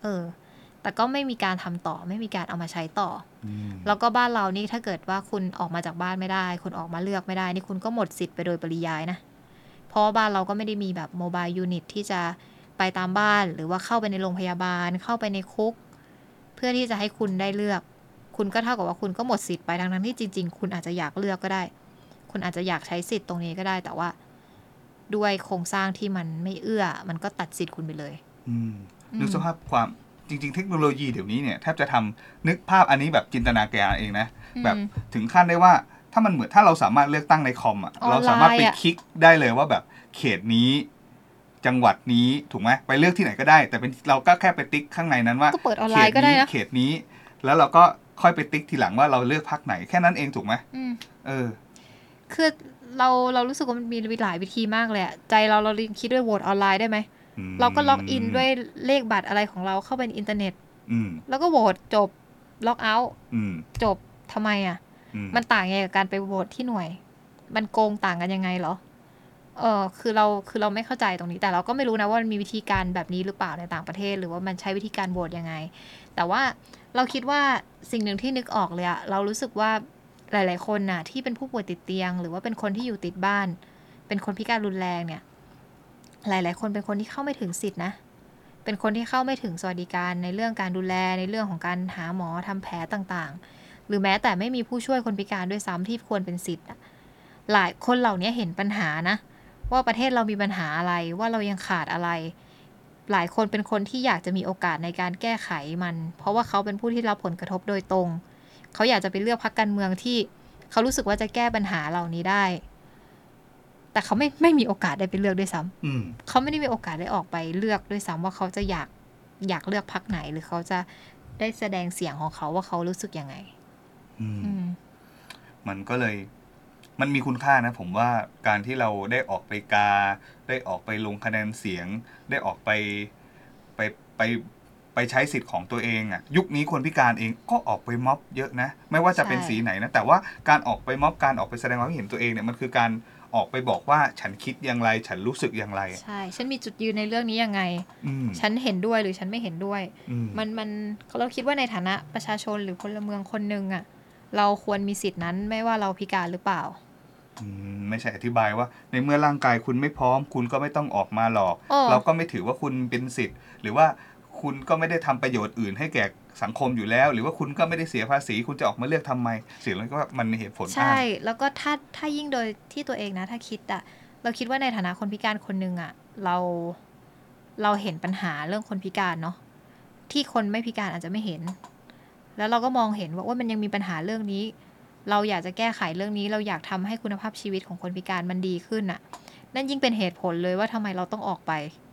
Speaker 3: เออ แต่ก็ไม่มีการทำต่อ ไม่มีการเอามาใช้ต่อ
Speaker 2: อืม
Speaker 3: แล้วก็บ้านเรานี่ถ้าเกิดว่าคุณออกมาจากบ้านไม่ได้ คุณออกมาเลือกไม่ได้ นี่คุณก็หมดสิทธิ์ไปโดยปริยายนะ เพราะว่าบ้านเราก็ไม่ได้มีแบบโมบายยูนิตที่จะไปตามบ้านหรือว่าเข้าไปในโรงพยาบาล เข้าไปในคุก เพื่อที่จะให้คุณได้เลือก คุณก็เท่ากับว่าคุณก็หมดสิทธิ์ไปทั้งนั้นที่จริง ๆ คุณอาจจะอยากเลือกก็ได้ คุณอาจจะอยากใช้สิทธิ์ตรงนี้ก็ได้ แต่ว่าด้วยโครงสร้างที่มันไม่เอื้อ มันก็ตัดสิทธิ์คุณไปเลย
Speaker 2: อืม
Speaker 3: อืม
Speaker 2: นึกสภาพความจ ริง ๆ เทคโนโลยีเดี๋ยวนี้เนี่ยแทบจะทำนึกภาพอันนี้แบบจินตนาการเองนะ แบบถึงขั้นได้ว่าถ้ามันเหมือนถ้าเราสามารถเลือกตั้งในคอมอะ
Speaker 3: ออนไลน์
Speaker 2: เราสามารถไป
Speaker 3: อะ
Speaker 2: คลิกได้เลยว่าแบบเขตนี้จังหวัดนี้ถูกไหมไปเลือกที่ไหนก็ได้ แต่เป็นเราก็แค่ไปติ๊กข้างในนั้นว่า
Speaker 3: ก็เปิดออนไลน์ก็ได้นะ
Speaker 2: เขตนี้ แล้วเราก็ค่อยไปติ๊กทีหลังว่าเราเลือกพรรคไหนแค่นั้นเองถูกไหม
Speaker 3: อืม
Speaker 2: เออ
Speaker 3: คือเราเรารู้สึกว่ามันมีหลายวิธีมากเลยอะใจเราเราคิดด้วยโหวตออนไลน์ได้ไหม
Speaker 2: อืม
Speaker 3: เราก็ login ด้วยเลขบัตรอะไรของเราเข้าไปในอินเทอร์เน็ต
Speaker 2: อืม
Speaker 3: แล้วก็โหวตจบ logout อื
Speaker 2: ม
Speaker 3: จบทำไมอะ
Speaker 2: อืม
Speaker 3: มันต่างยังไงกับการไปโหวตที่หน่วย มันโกงต่างกันยังไงเหรอ เออคือเราคือเราไม่เข้าใจตรงนี้ แต่เราก็ไม่รู้นะว่ามันมีวิธีการแบบนี้หรือเปล่าในต่างประเทศ หรือว่ามันใช้วิธีการโหวตยังไง แต่ว่าเราคิดว่าสิ่งหนึ่งที่นึกออกเลยอะเรารู้สึกว่าหลาย ๆ คนน่ะ ที่เป็นผู้ป่วยติดเตียง หรือว่าเป็นคนที่อยู่ติดบ้าน เป็นคนพิการรุนแรงเนี่ย หลาย ๆ คนเป็นคนที่เข้าไม่ถึงสิทธินะ เป็นคนที่เข้าไม่ถึงสวัสดิการในเรื่องการดูแลในเรื่องของการหาหมอทำแผลต่างๆ หรือแม้แต่ไม่มีผู้ช่วยคนพิการด้วยซ้ำที่ควรเป็นสิทธิ์หลายคนเหล่านี้เห็นปัญหานะ ว่าประเทศเรามีปัญหาอะไรว่าเรายังขาดอะไร หลายคนเป็นคนที่อยากจะมีโอกาสในการแก้ไขมัน เพราะว่าเขาเป็นผู้ที่รับผลกระทบโดยตรง เขาอยากจะไปเลือกพรรคการเมืองที่ เขารู้สึกว่าจะแก้ปัญหาเหล่านี้ได้ แต่เขาไม่ไม่มีโอกาสได้ไปเลือกด้วยซ้ำ
Speaker 2: อืม
Speaker 3: เขาไม่ได้มีโอกาสได้ออกไปเลือกด้วยซ้ำว่าเขาจะอยากอยากเลือกพรรคไหนหรือเขาจะได้แสดงเสียงของเขาว่าเขารู้สึกยังไง
Speaker 2: อืม
Speaker 3: อืม
Speaker 2: มันก็เลย มันมีคุณค่านะ ผมว่าการที่เราได้ออกไปกา ได้ออกไปลงคะแนนเสียง ได้ออกไปไปไปไปใช้สิทธิ์ของตัวเองอะยุคนี้คนพิการเองก็ออกไปม็อบเยอะนะ ไม่ว่าจะเป็น
Speaker 3: ใช่
Speaker 2: สีไหนนะ แต่ว่าการออกไปม็อบการออกไปแสดงความคิดเห็นตัวเองเนี่ยมันคือการ ออกไปบอกว่าฉันคิดอย่างไร ฉันรู้สึกอย่างไร
Speaker 3: ใช่ ฉันมีจุดยืนในเรื่องนี้ยังไง
Speaker 2: อืม
Speaker 3: ฉันเห็นด้วยหรือฉันไม่เห็นด้วย
Speaker 2: อืม
Speaker 3: มันมันเราคิดว่าในฐานะประชาชนหรือพลเมืองคนหนึ่งอะเราควรมีสิทธินั้นไม่ว่าเราพิการหรือเปล่า
Speaker 2: อืมไม่ใช่อธิบายว่า ในเมื่อร่างกายคุณไม่พร้อม คุณก็ไม่ต้องออกมาหรอก
Speaker 3: อ้อ
Speaker 2: เราก็ไม่ถือว่าคุณเป็นสิทธิ์ หรือว่าคุณก็ไม่ได้ทำประโยชน์อื่นให้แก่ สังคมอยู่แล้ว หรือว่าคุณก็ไม่ได้เสียภาษี คุณจะออกมาเลือกทำไมเสียงแล้วก็มันมีเหตุผล
Speaker 3: ใช่
Speaker 2: อ้าง
Speaker 3: แล้วก็ถ้าถ้ายิ่งโดยที่ตัวเองนะ ถ้าคิดอะเราคิดว่าในฐานะคนพิการคนหนึ่งอะเราเราเห็นปัญหาเรื่องคนพิการเนาะที่คนไม่พิการอาจจะไม่เห็น แล้วเราก็มองเห็นว่าว่ามันยังมีปัญหาเรื่องนี้ เราอยากจะแก้ไขเรื่องนี้ เราอยากทำให้คุณภาพชีวิตของคนพิการมันดีขึ้นอะนั่นยิ่งเป็นเหตุผลเลยว่าทำไมเราต้องออกไป
Speaker 2: อืม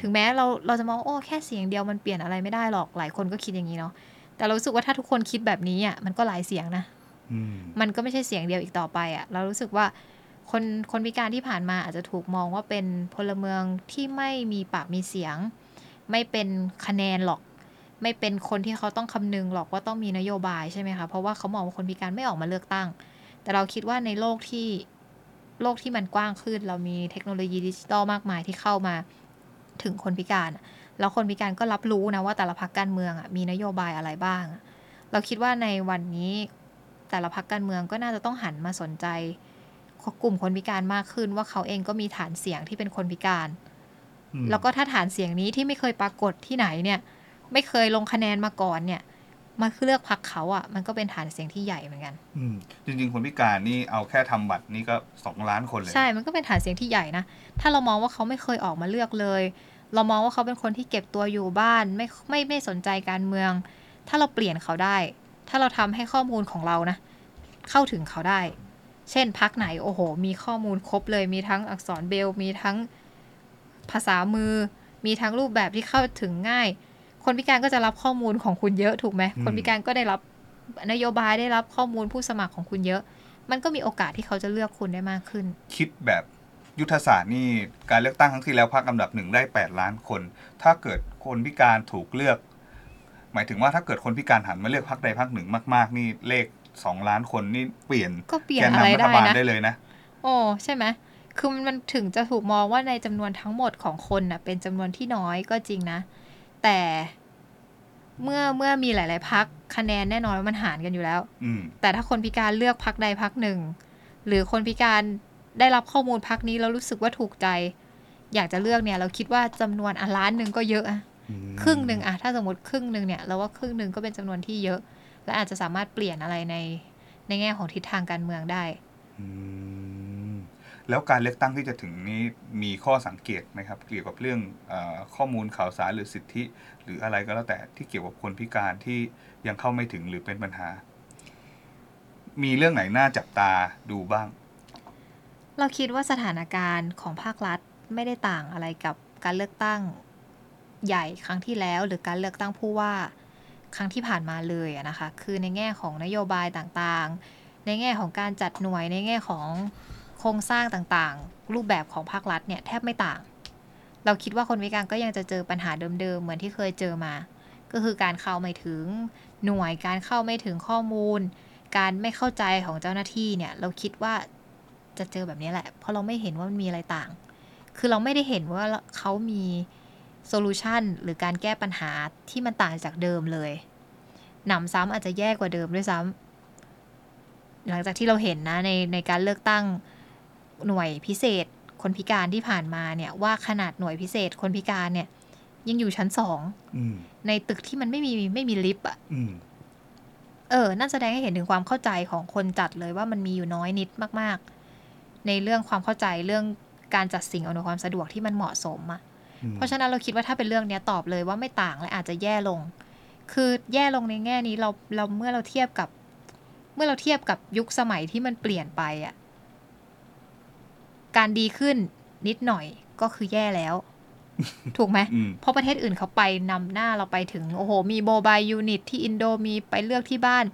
Speaker 3: ถึงแม้เราเราจะมองว่าโอ้แค่เสียงเดียวมันเปลี่ยนอะไรไม่ได้หรอกหลายคนก็คิดอย่างนี้เนาะแต่เรารู้สึกว่าถ้าทุกคนคิดแบบนี้อะมันก็หลายเสียงนะ
Speaker 2: อืม
Speaker 3: มันก็ไม่ใช่เสียงเดียวอีกต่อไปอะ่ะ เรารู้สึกว่าคนคนพิการที่ผ่านมาอาจจะถูกมองว่าเป็นพลเมืองที่ไม่มีปากมีเสียง ไม่เป็นคะแนนหรอก ไม่เป็นคนที่เขาต้องคำนึงหรอกว่าต้องมีนโยบายใช่ไหมคะเพราะว่าเขามองว่าคนพิการไม่ออกมาเลือกตั้ง แต่เราคิดว่าในโลกที่โลกที่มันกว้างขึ้น เรามีเทคโนโลยีดิจิตอลมากมายที่เข้ามา ถึงคนพิการอะแล้วคนพิการก็รับรู้นะว่าแต่ละพรรคการเมืองอะมีนโยบายอะไรบ้างอะเราคิดว่าในวันนี้แต่ละพรรคการเมืองก็น่าจะต้องหันมาสนใจกลุ่มคนพิการมากขึ้นว่าเขาเองก็มีฐานเสียงที่เป็นคนพิการ
Speaker 2: อืม
Speaker 3: แล้วก็ถ้าฐานเสียงนี้ที่ไม่เคยปรากฏที่ไหนเนี่ย ไม่เคยลงคะแนนมาก่อนเนี่ย มาเลือกพรรคเขาอะ่ะมันก็เป็นฐานเสียงที่ใหญ่เหมือนกัน
Speaker 2: อืมจริง ๆ คนพิการนี่เอาแค่ทำบัตรนี่ก็สองล้านคนเลย
Speaker 3: ใช่ มันก็เป็นฐานเสียงที่ใหญ่นะ ถ้าเรามองว่าเขาไม่เคยออกมาเลือกเลย เรามองว่าเขาเป็นคนที่เก็บตัวอยู่บ้านไม่ไม่ไม่สนใจการเมือง ถ้าเราเปลี่ยนเขาได้ ถ้าเราทำให้ข้อมูลของเรานะ เข้าถึงเขาได้ เช่นพักไหนโอ้โห มีข้อมูลครบเลยมีทั้งอักษรเบรลล์มีทั้งภาษามือ มีทั้งรูปแบบที่เข้าถึงง่าย คนพิการก็จะรับข้อมูลของคุณเยอะถูกไหม
Speaker 2: อืม
Speaker 3: คนพิการก็ได้รับนโยบายได้รับข้อมูลผู้สมัครของคุณเยอะ มันก็มีโอกาสที่เขาจะเลือกคุณได้มากขึ้น
Speaker 2: คิดแบบยุทธศาสตร์นี่การเลือกตั้งครั้งที่แล้วพรรคอันดับหนึ่งได้ 8 ล้านคน ถ้าเกิดคนพิการถูกเลือก หมายถึงว่าถ้าเกิดคนพิการหันมาเลือกพรรคใดพรรคหนึ่งมาก ๆ นี่เลข2ล้านคนนี่เปลี่ยน
Speaker 3: ก็เปลี่ย
Speaker 2: แก
Speaker 3: น
Speaker 2: น
Speaker 3: อะไร
Speaker 2: นำรัฐ
Speaker 3: ได้
Speaker 2: บาล
Speaker 3: นะ
Speaker 2: ได้เลยนะ
Speaker 3: โอ้ใช่ไหมคือมันมันถึงจะถูกมองว่าในจำนวนทั้งหมดของคนน่ะเป็นจำนวนที่น้อยก็จริงนะ แต่เมื่อเมื่อมีหลาย ๆพักคะแนนแน่นอนว่ามันหารกันอยู่แล้ว
Speaker 2: อืม
Speaker 3: แต่ถ้าคนพิการเลือกพักใดพักหนึ่ง หรือคนพิการได้รับข้อมูลพักนี้แล้วรู้สึกว่าถูกใจ อยากจะเลือกเนี่ย เราคิดว่าจำนวนอะล้านหนึ่งก็เยอะอะ
Speaker 2: อืม
Speaker 3: ครึ่งหนึ่งอะถ้าสมมติครึ่งหนึ่งเนี่ยเราว่าครึ่งหนึ่งก็เป็นจำนวนที่เยอะ และอาจจะสามารถเปลี่ยนอะไรในในแง่ของทิศทางการเมืองได้
Speaker 2: อืม แล้วการเลือกตั้งที่จะถึงนี้มีข้อสังเกตไหมครับเกี่ยวกับเรื่องอข้อมูลข่าวสารหรือสิทธิ หรืออะไรก็แล้วแต่ที่เกี่ยวกับคนพิการที่ยังเข้าไม่ถึงหรือเป็นปัญหา มีเรื่องไหนน่าจับตาดูบ้าง
Speaker 3: เราคิดว่าสถานการณ์ของภาครัฐไม่ได้ต่างอะไรกับการเลือกตั้งใหญ่ครั้งที่แล้ว หรือการเลือกตั้งผู้ว่าครั้งที่ผ่านมาเลยนะคะ คือในแง่ของนโยบายต่างๆ ในแง่ของการจัดหน่วยในแง่ของ โครงสร้างต่างๆ รูปแบบของภาครัฐเนี่ยแทบไม่ต่าง เราคิดว่าคนพิการก็ยังจะเจอปัญหาเดิมๆ เหมือนที่เคยเจอมา ก็คือการเข้าไม่ถึงหน่วยการเข้าไม่ถึงข้อมูล การไม่เข้าใจของเจ้าหน้าที่เนี่ย เราคิดว่าจะเจอแบบนี้แหละ เพราะเราไม่เห็นว่ามันมีอะไรต่าง คือเราไม่ได้เห็นว่าเขามีโซลูชันหรือการแก้ปัญหาที่มันต่างจากเดิมเลยหนำซ้ำอาจจะแย่กว่าเดิมด้วยซ้ำหลังจากที่เราเห็นนะในในการเลือกตั้ง หน่วยพิเศษคนพิการที่ผ่านมาเนี่ยว่าขนาดหน่วยพิเศษคนพิการเนี่ย ยังอยู่ชั้นสอง
Speaker 2: อืม
Speaker 3: ในตึกที่มันไม่มีไม่มีลิฟต์อะ
Speaker 2: อืม
Speaker 3: เออนั่นแสดงให้เห็นถึงความเข้าใจของคนจัดเลยว่ามันมีอยู่น้อยนิดมาก ๆ ในเรื่องความเข้าใจเรื่องการจัดสิ่งอำนวยความสะดวกที่มันเหมาะสมอะ
Speaker 2: อืม
Speaker 3: เพราะฉะนั้นเราคิดว่าถ้าเป็นเรื่องเนี้ยตอบเลยว่าไม่ต่างและอาจจะแย่ลง คือแย่ลงในแง่นี้เราเราเมื่อเราเทียบกับ เมื่อเราเทียบกับยุคสมัยที่มันเปลี่ยนไปอะ่ะ การดีขึ้นนิดหน่อยก็คือแย่แล้ว ถูกไหม
Speaker 2: อืม
Speaker 3: เพราะประเทศอื่นเขาไปนำหน้าเราไปถึง โอ้โห มีโมบายยูนิตที่อินโดมีไปเลือกที่บ้าน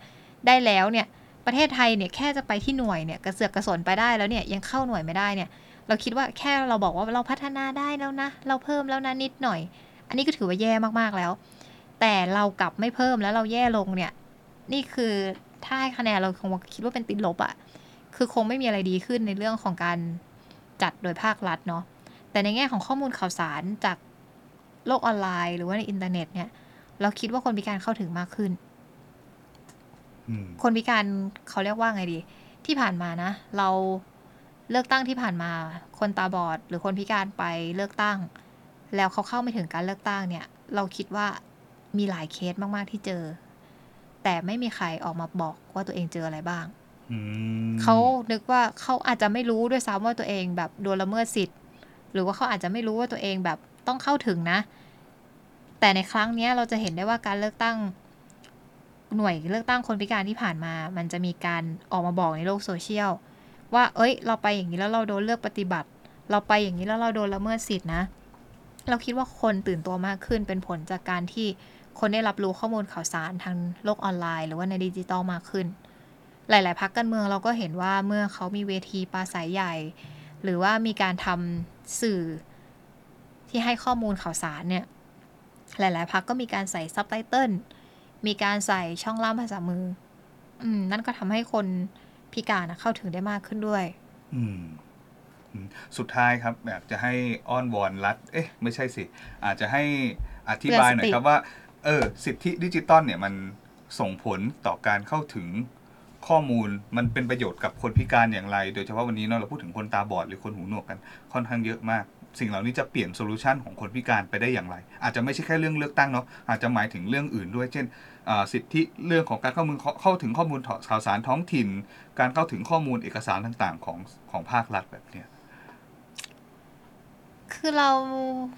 Speaker 3: ได้แล้วเนี่ย ประเทศไทยเนี่ยแค่จะไปที่หน่วยเนี่ยกระเสือกกระสนไปได้แล้วเนี่ยยังเข้าหน่วยไม่ได้เนี่ย เราคิดว่าแค่เราบอกว่าเราพัฒนาได้แล้วนะ เราเพิ่มแล้วนะนิดหน่อย อันนี้ก็ถือว่าแย่มากๆแล้ว แต่เรากลับไม่เพิ่มแล้วเราแย่ลงเนี่ย นี่คือถ้าให้คะแนนเราคงคิดว่าเป็นติดลบอะคือคงไม่มีอะไรดีขึ้นในเรื่องของการ จัดโดยภาครัฐเนาะแต่ในแง่ของข้อมูลข่าวสารจากโลกออนไลน์ หรือว่าในอินเทอร์เน็ตเนี่ย เราคิดว่าคนพิการเข้าถึงมากขึ้น
Speaker 2: อืม
Speaker 3: คนพิการเขาเรียกว่าไงดี ที่ผ่านมานะ เราเลือกตั้งที่ผ่านมา คนตาบอด หรือคนพิการไปเลือกตั้ง แล้วเขาเข้าไม่ถึงการเลือกตั้งเนี่ย เราคิดว่ามีหลายเคสมาก ๆ ที่เจอ แต่ไม่มีใครออกมาบอกว่าตัวเองเจออะไรบ้าง
Speaker 2: อืม
Speaker 3: เขานึกว่าเขาอาจจะไม่รู้ด้วยซ้ำว่าตัวเองแบบโดนละเมิดสิทธิ์ หรือว่าเขาอาจจะไม่รู้ว่าตัวเองแบบต้องเข้าถึงนะ แต่ในครั้งนี้เราจะเห็นได้ว่าการเลือกตั้งหน่วยเลือกตั้งคนพิการที่ผ่านมา มันจะมีการออกมาบอกในโลกโซเชียลว่า เอ้ย เราไปอย่างนี้แล้วเราโดนเลือกปฏิบัติ เราไปอย่างนี้แล้วเราโดนละเมิดสิทธินะ เราคิดว่าคนตื่นตัวมากขึ้นเป็นผลจากการที่คนได้รับรู้ข้อมูลข่าวสารทางโลกออนไลน์ หรือว่าในดิจิตอลมากขึ้น หลาย ๆ พักการเมืองเราก็เห็นว่าเมื่อเขามีเวทีปราศัยใหญ่ หรือว่ามีการทำสื่อที่ให้ข้อมูลข่าวสารเนี่ย หลาย ๆพักก็มีการใส่ซับไตเติลมีการใส่ช่องล่ามภาษามือ อืม นั่นก็ทำให้คนพิการเข้าถึงได้มากขึ้นด้วย
Speaker 2: อืมสุดท้ายครับอยากจะให้อ้อนวอนรัฐ เอ๊ะ ไม่ใช่สิ อาจจะให้อธิบายหน่อยครับว่า เออ สิทธิดิจิตอลเนี่ยมันส่งผลต่อการเข้าถึง ข้อมูลมันเป็นประโยชน์กับคนพิการอย่างไร โดยเฉพาะวันนี้เนาะเราพูดถึงคนตาบอดหรือคนหูหนวกกันค่อนข้างเยอะมาก สิ่งเหล่านี้จะเปลี่ยน solution ของคนพิการไปได้อย่างไร อาจจะไม่ใช่แค่เรื่องเลือกตั้งเนาะอาจจะหมายถึงเรื่องอื่นด้วย เช่นสิทธิเรื่องของการเข้ามือเข้าถึงข้อมูลข่าวสารท้องถิ่น การเข้าถึงข้อมูลเอกสารต่างๆ ของของภาครัฐแบบเนี้ย
Speaker 3: คือเรา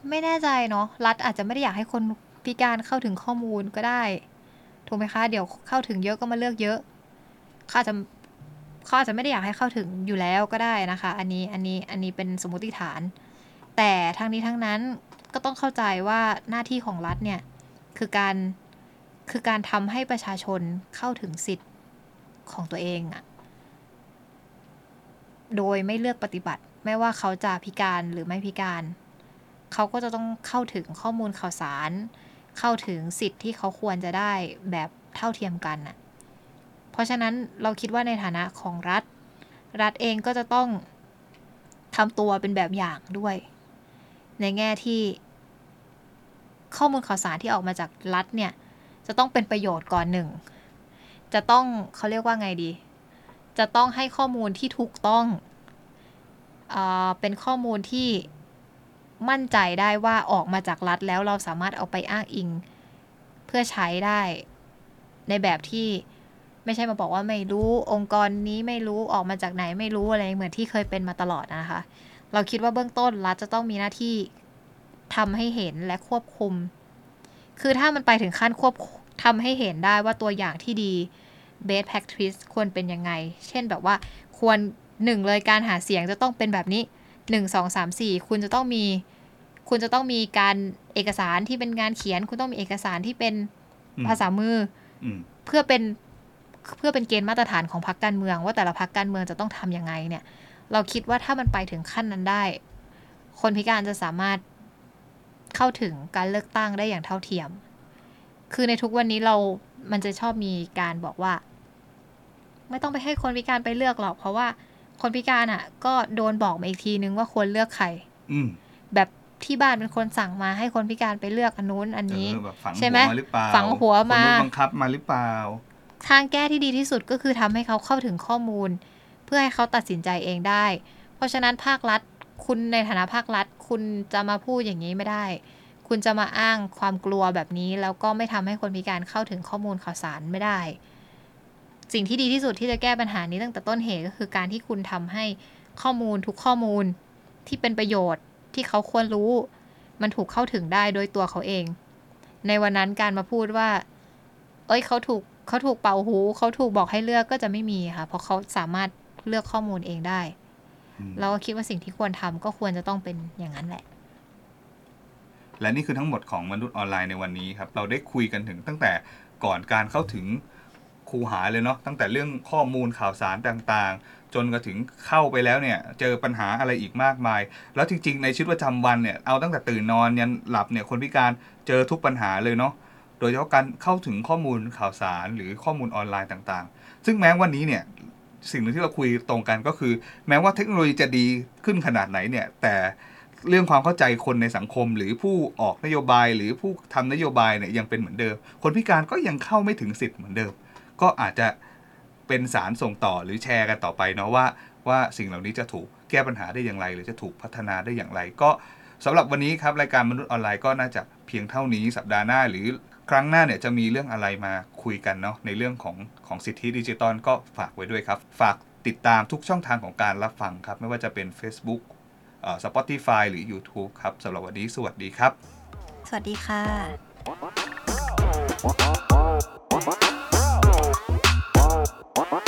Speaker 3: ไม่แน่ใจเนาะรัฐอาจจะไม่ได้อยากให้คนพิการเข้าถึงข้อมูลก็ได้ถูกไหมคะ เดี๋ยวเข้าถึงเยอะก็มาเลือกเยอะ เขาอาจะเขาอาจจะไม่ได้อยากให้เข้าถึงอยู่แล้วก็ได้นะคะ อันนี้อันนี้อันนี้เป็นสมมติฐาน แต่ทั้งนี้ทั้งนั้นก็ต้องเข้าใจว่าหน้าที่ของรัฐเนี่ย คือการคือการทำให้ประชาชนเข้าถึงสิทธิ์ของตัวเองอะโดยไม่เลือกปฏิบัติ ไม่ว่าเขาจะพิการหรือไม่พิการ เขาก็จะต้องเข้าถึงข้อมูลข่าวสาร เข้าถึงสิทธิ์ที่เขาควรจะได้แบบเท่าเทียมกันน่ะ เพราะฉะนั้นเราคิดว่าในฐานะของรัฐ รัฐเองก็จะต้องทำตัวเป็นแบบอย่างด้วย ในแง่ที่ ข้อมูลข่าวสารที่ออกมาจากรัฐเนี่ย จะต้องเป็นประโยชน์ก่อนหนึ่ง จะต้องเขาเรียกว่าไงดี จะต้องให้ข้อมูลที่ถูกต้องเออเป็นข้อมูลที่มั่นใจได้ว่าออกมาจากรัฐแล้วเราสามารถเอาไปอ้างอิง เพื่อใช้ได้ในแบบที่ ไม่ใช่มาบอกว่าไม่รู้องค์กรนี้ไม่รู้ออกมาจากไหนไม่รู้อะไรเหมือนที่เคยเป็นมาตลอดนะคะ เราคิดว่าเบื้องต้นรัฐจะต้องมีหน้าที่ทำให้เห็นและควบคุม คือถ้ามันไปถึงขั้นควบทำให้เห็นได้ว่าตัวอย่างที่ดี best practice ควรเป็นยังไง เช่นแบบว่าควรหนึ่งเลยการหาเสียงจะต้องเป็นแบบนี้หนึ่งสองสามสี่คุณจะต้องมี คุณจะต้องมีการเอกสารที่เป็นงานเขียน คุณต้องมีเอกสารที่เป็น
Speaker 2: อืม
Speaker 3: ภาษามือ
Speaker 2: อืม
Speaker 3: เพื่อเป็น เพื่อเป็นเกณฑ์มาตรฐานของพรรคการเมือง ว่าแต่ละพรรคการเมืองจะต้องทำยังไงเนี่ย เราคิดว่าถ้ามันไปถึงขั้นนั้นได้ คนพิการจะสามารถเข้าถึงการเลือกตั้งได้อย่างเท่าเทียม คือในทุกวันนี้เรา มันจะชอบมีการบอกว่า ไม่ต้องไปให้คนพิการไปเลือกหรอก เพราะว่าคนพิการอะ ก็โดนบอกมาอีกทีนึงว่าควรเลือกใคร
Speaker 2: อืม
Speaker 3: แบบที่บ้านเป็นคนสั่งมาให้คนพิการไปเลือกอันนู้นอันนี้
Speaker 2: เออแบบฝัง
Speaker 3: ใช่
Speaker 2: หั
Speaker 3: ไหม
Speaker 2: วมาหรือเปล่า
Speaker 3: ฝังหัวมา
Speaker 2: คนนู้นบังคับมาหรือเปล่า
Speaker 3: ทางแก้ที่ดีที่สุดก็คือทำให้เขาเข้าถึงข้อมูล เพื่อให้เขาตัดสินใจเองได้ เพราะฉะนั้นภาครัฐ คุณในฐานะภาครัฐ คุณจะมาพูดอย่างนี้ไม่ได้ คุณจะมาอ้างความกลัวแบบนี้ แล้วก็ไม่ทำให้คนพิการเข้าถึงข้อมูลข่าวสารไม่ได้ สิ่งที่ดีที่สุดที่จะแก้ปัญหานี้ตั้งแต่ต้นเหตุก็คือการที่คุณทำให้ข้อมูลทุกข้อมูลที่เป็นประโยชน์ที่เขาควรรู้ มันถูกเข้าถึงได้โดยตัวเขาเอง ในวันนั้นการมาพูดว่า เอ้ยเขาถูก เขาถูกเป่าหูเขาถูกบอกให้เลือกก็จะไม่มีค่ะ เพราะเขาสามารถเลือกข้อมูลเองได้
Speaker 2: อืม
Speaker 3: เราก็คิดว่าสิ่งที่ควรทำก็ควรจะต้องเป็นอย่างนั้นแหละ
Speaker 2: และนี่คือทั้งหมดของมนุษย์ออนไลน์ในวันนี้ครับ เราได้คุยกันถึงตั้งแต่ก่อนการเข้าถึงคูหาเลยเนาะตั้งแต่เรื่องข้อมูลข่าวสารต่างๆ จนกระถึงเข้าไปแล้วเนี่ย เจอปัญหาอะไรอีกมากมาย แล้วจริงๆ ในชีวิตประจำวันเนี่ยเอาตั้งแต่ตื่นนอนยันหลับเนี่ยคนพิการเจอทุกปัญหาเลยเนาะ โดยเฉพาะการเข้าถึงข้อมูลข่าวสารหรือข้อมูลออนไลน์ต่างๆ ซึ่งแม้วันนี้เนี่ยสิ่งหนึ่งที่เราคุยตรงกันก็คือ แม้ว่าเทคโนโลยีจะดีขึ้นขนาดไหนเนี่ยแต่เรื่องความเข้าใจคนในสังคม หรือผู้ออกนโยบาย หรือผู้ทำนโยบายเนี่ยยังเป็นเหมือนเดิม คนพิการก็ยังเข้าไม่ถึงสิทธิ์เหมือนเดิม ก็อาจจะเป็นสารส่งต่อหรือแชร์กันต่อไปเนาะว่า ว่าสิ่งเหล่านี้จะถูกแก้ปัญหาได้อย่างไร หรือจะถูกพัฒนาได้อย่างไร ก็สำหรับวันนี้ครับรายการมนุษย์ออนไลน์ก็น่าจะเพียงเท่านี้สัปดาห์หน้าหรือ ครั้งหน้าเนี่ยจะมีเรื่องอะไรมาคุยกันเนาะในเรื่องของของสิทธิดิจิตอลก็ฝากไว้ด้วยครับ ฝากติดตามทุกช่องทางของการรับฟังครับ ไม่ว่าจะเป็น Facebook สปอติฟายหรือ YouTube ครับสำหรับวันนี้สวัสดีครับ
Speaker 3: สวัสดีค่ะ What?